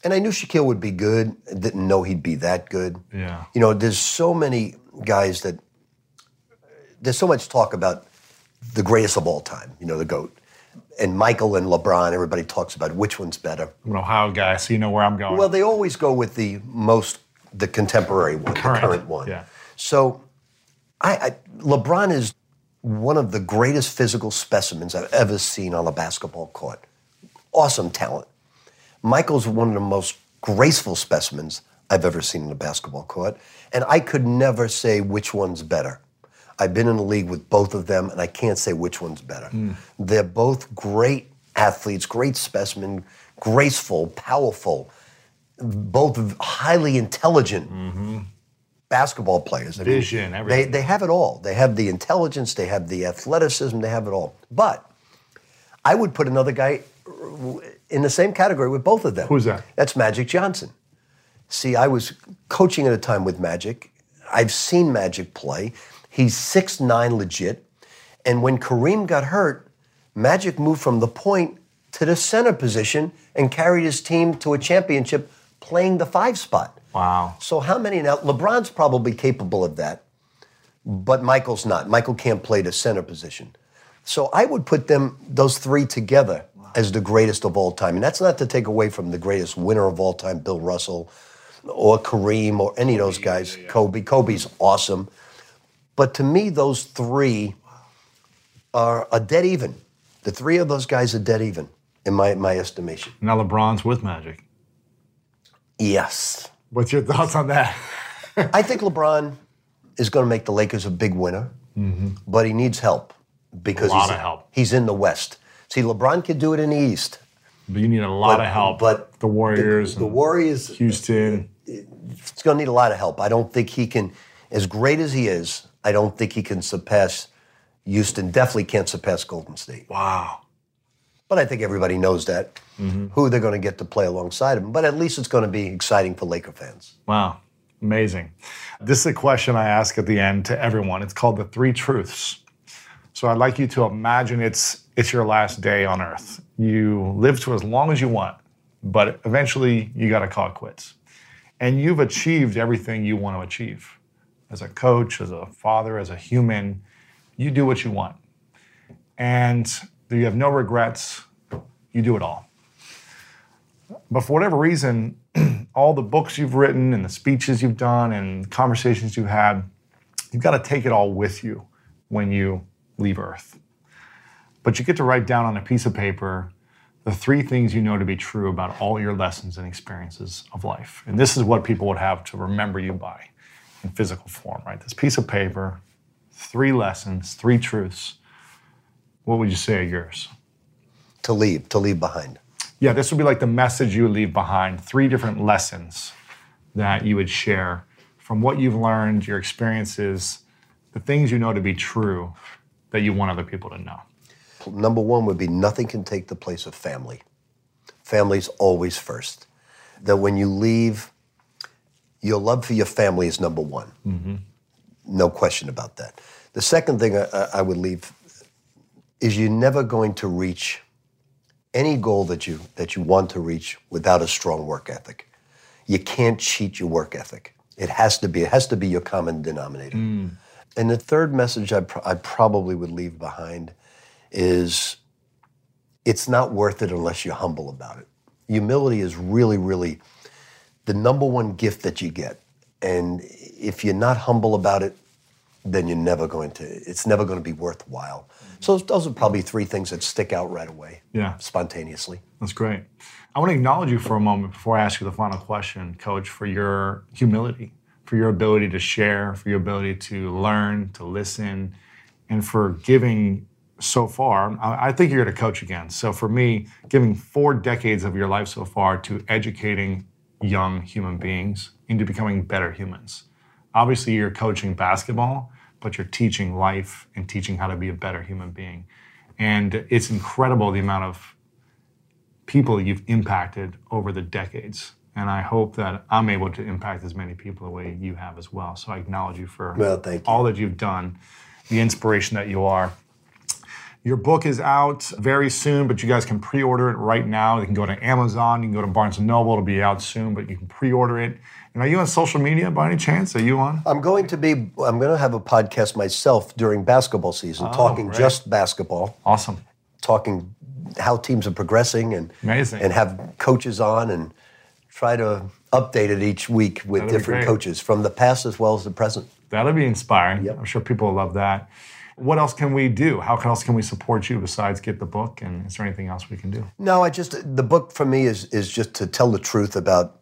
And I knew Shaquille would be good. Didn't know he'd be that good. Yeah. You know, there's so many guys that there's so much talk about the greatest of all time, you know, the GOAT. And Michael and LeBron, everybody talks about which one's better. I'm an Ohio guy, so you know where I'm going. Well, they always go with the most, the contemporary one, Current, the current one. yeah. So, I, I LeBron is one of the greatest physical specimens I've ever seen on a basketball court. Awesome talent. Michael's one of the most graceful specimens I've ever seen in a basketball court, and I could never say which one's better. I've been in the league with both of them, and I can't say which one's better. Hmm. They're both great athletes, great specimen, graceful, powerful, both highly intelligent basketball players. I mean, Vision, they, everything. they have it all. They have the intelligence, they have the athleticism, they have it all. But I would put another guy uh, in the same category with both of them. Who's that? That's Magic Johnson. See, I was coaching at a time with Magic. I've seen Magic play. He's 6'9 legit. And when Kareem got hurt, Magic moved from the point to the center position and carried his team to a championship playing the five spot. wow. So how many now? LeBron's probably capable of that, but Michael's not. Michael can't play the center position. So I would put them those three together as the greatest of all time, and that's not to take away from the greatest winner of all time, Bill Russell, or Kareem or any of those guys. Kobe. Kobe's awesome. But to me, those three are, a dead even. The three of those guys are dead even, in my, my estimation. Now LeBron's with Magic. Yes. What's your thoughts on that? I think LeBron is going to make the Lakers a big winner, but he needs help because Mm-hmm. A lot he's, of help. he's in the West. See, LeBron can do it in the East. But you need a lot But- of help. but the Warriors, The and Warriors, Houston. it's going to need a lot of help. I don't think he can, as great as he is, I don't think he can surpass Houston. Definitely can't surpass Golden State. Wow. But I think everybody knows that mm-hmm. who they're going to get to play alongside him. But at least it's going to be exciting for Laker fans. Wow. Amazing. This is a question I ask at the end to everyone. It's called the three truths. So I'd like you to imagine it's it's your last day on earth. You live to as long as you want, but eventually you got to call it quits. And you've achieved everything you want to achieve. As a coach, as a father, as a human, you do what you want. And you have no regrets. You do it all. But for whatever reason, all the books you've written and the speeches you've done and conversations you've had, you've got to take it all with you when you leave Earth. But you get to write down on a piece of paper the three things you know to be true about all your lessons and experiences of life. And this is what people would have to remember you by in physical form, right? This piece of paper, three lessons, three truths. What would you say are yours? To leave, to leave behind. Yeah, this would be like the message you would leave behind. Three different lessons that you would share from what you've learned, your experiences, the things you know to be true that you want other people to know. Number one would be nothing can take the place of family. Family's always first. That when you leave, your love for your family is number one. Mm-hmm. No question about that. The second thing I- I would leave is you're never going to reach any goal that you that you want to reach without a strong work ethic. You can't cheat your work ethic. It has to be. It has to be your common denominator. Hmm. And the third message I, pr- I probably would leave behind is it's not worth it unless you're humble about it. Humility is really, really the number one gift that you get. And if you're not humble about it, then you're never going to, it's never going to be worthwhile. So those are probably three things that stick out right away, Yeah. spontaneously. That's great. I want to acknowledge you for a moment before I ask you the final question, Coach, for your humility, for your ability to share, for your ability to learn, to listen, and for giving so far. I I think you're going to coach again. So for me, giving four decades of your life so far to educating young human beings into becoming better humans. Obviously, you're coaching basketball, but you're teaching life and teaching how to be a better human being. And it's incredible the amount of people you've impacted over the decades. And I hope that I'm able to impact as many people the way you have as well. So I acknowledge you for Well, you. all that you've done, the inspiration that you are. Your book is out very soon, but you guys can pre-order it right now. You can go to Amazon, you can go to Barnes and Noble. It'll be out soon, but you can pre-order it. And are you on social media by any chance? Are you on? I'm going to be, I'm going to have a podcast myself during basketball season, oh, talking great. just basketball. Awesome. talking how teams are progressing and Amazing. and have coaches on and try to update it each week with That'd be different coaches from the past as well as the present. That'll be inspiring. Yep. I'm sure people will love that. What else can we do? How else can we support you besides get the book? And is there anything else we can do? No, I just the book for me is is just to tell the truth about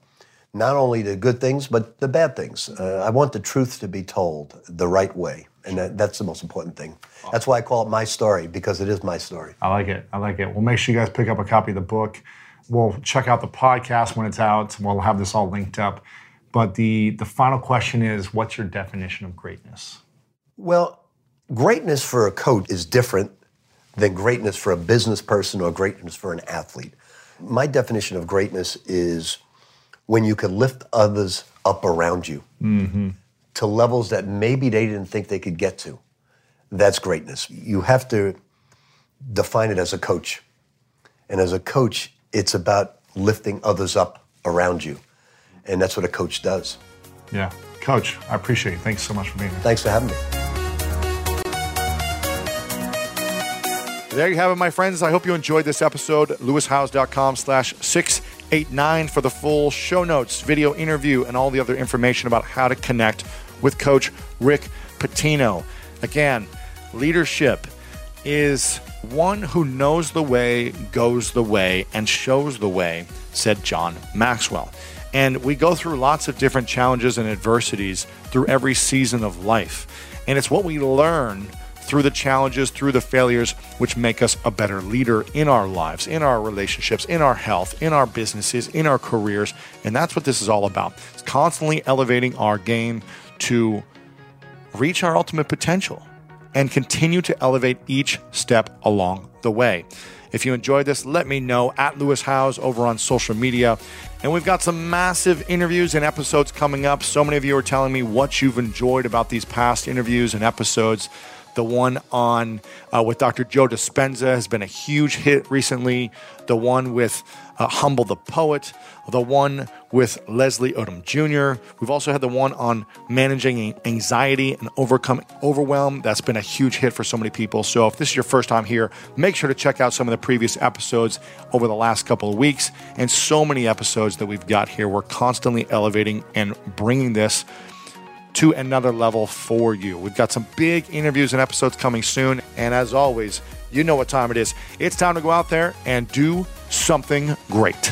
not only the good things but the bad things. Uh, I want the truth to be told the right way, and that, that's the most important thing. That's why I call it my story because it is my story. I like it. I like it. Well, make sure you guys pick up a copy of the book. We'll check out the podcast when it's out. We'll have this all linked up. But the the final question is, what's your definition of greatness? Well, greatness for a coach is different than greatness for a business person or greatness for an athlete. My definition of greatness is when you can lift others up around you mm-hmm. to levels that maybe they didn't think they could get to. That's greatness. You have to define it as a coach. And as a coach, it's about lifting others up around you. And that's what a coach does. Yeah, Coach, I appreciate it. Thanks so much for being here. Thanks for having me. There you have it, my friends. I hope you enjoyed this episode. LewisHowes.com slash 6 89 for the full show notes, video interview, and all the other information about how to connect with Coach Rick Pitino. Again, leadership is one who knows the way, goes the way, and shows the way, said John Maxwell. And we go through lots of different challenges and adversities through every season of life. And it's what we learn through the challenges, through the failures, which make us a better leader in our lives, in our relationships, in our health, in our businesses, in our careers. And that's what this is all about. It's constantly elevating our game to reach our ultimate potential and continue to elevate each step along the way. If you enjoyed this, let me know at Lewis Howes over on social media. And we've got some massive interviews and episodes coming up. So many of you are telling me what you've enjoyed about these past interviews and episodes. The one on uh, with Dr. Joe Dispenza has been a huge hit recently. The one with uh, Humble the Poet, the one with Leslie Odom Jr. We've also had the one on managing anxiety and overcoming overwhelm. That's been a huge hit for so many people. So if this is your first time here, make sure to check out some of the previous episodes over the last couple of weeks and so many episodes that we've got here. We're constantly elevating and bringing this to another level for you. We've got some big interviews and episodes coming soon. And as always, you know what time it is. It's time to go out there and do something great.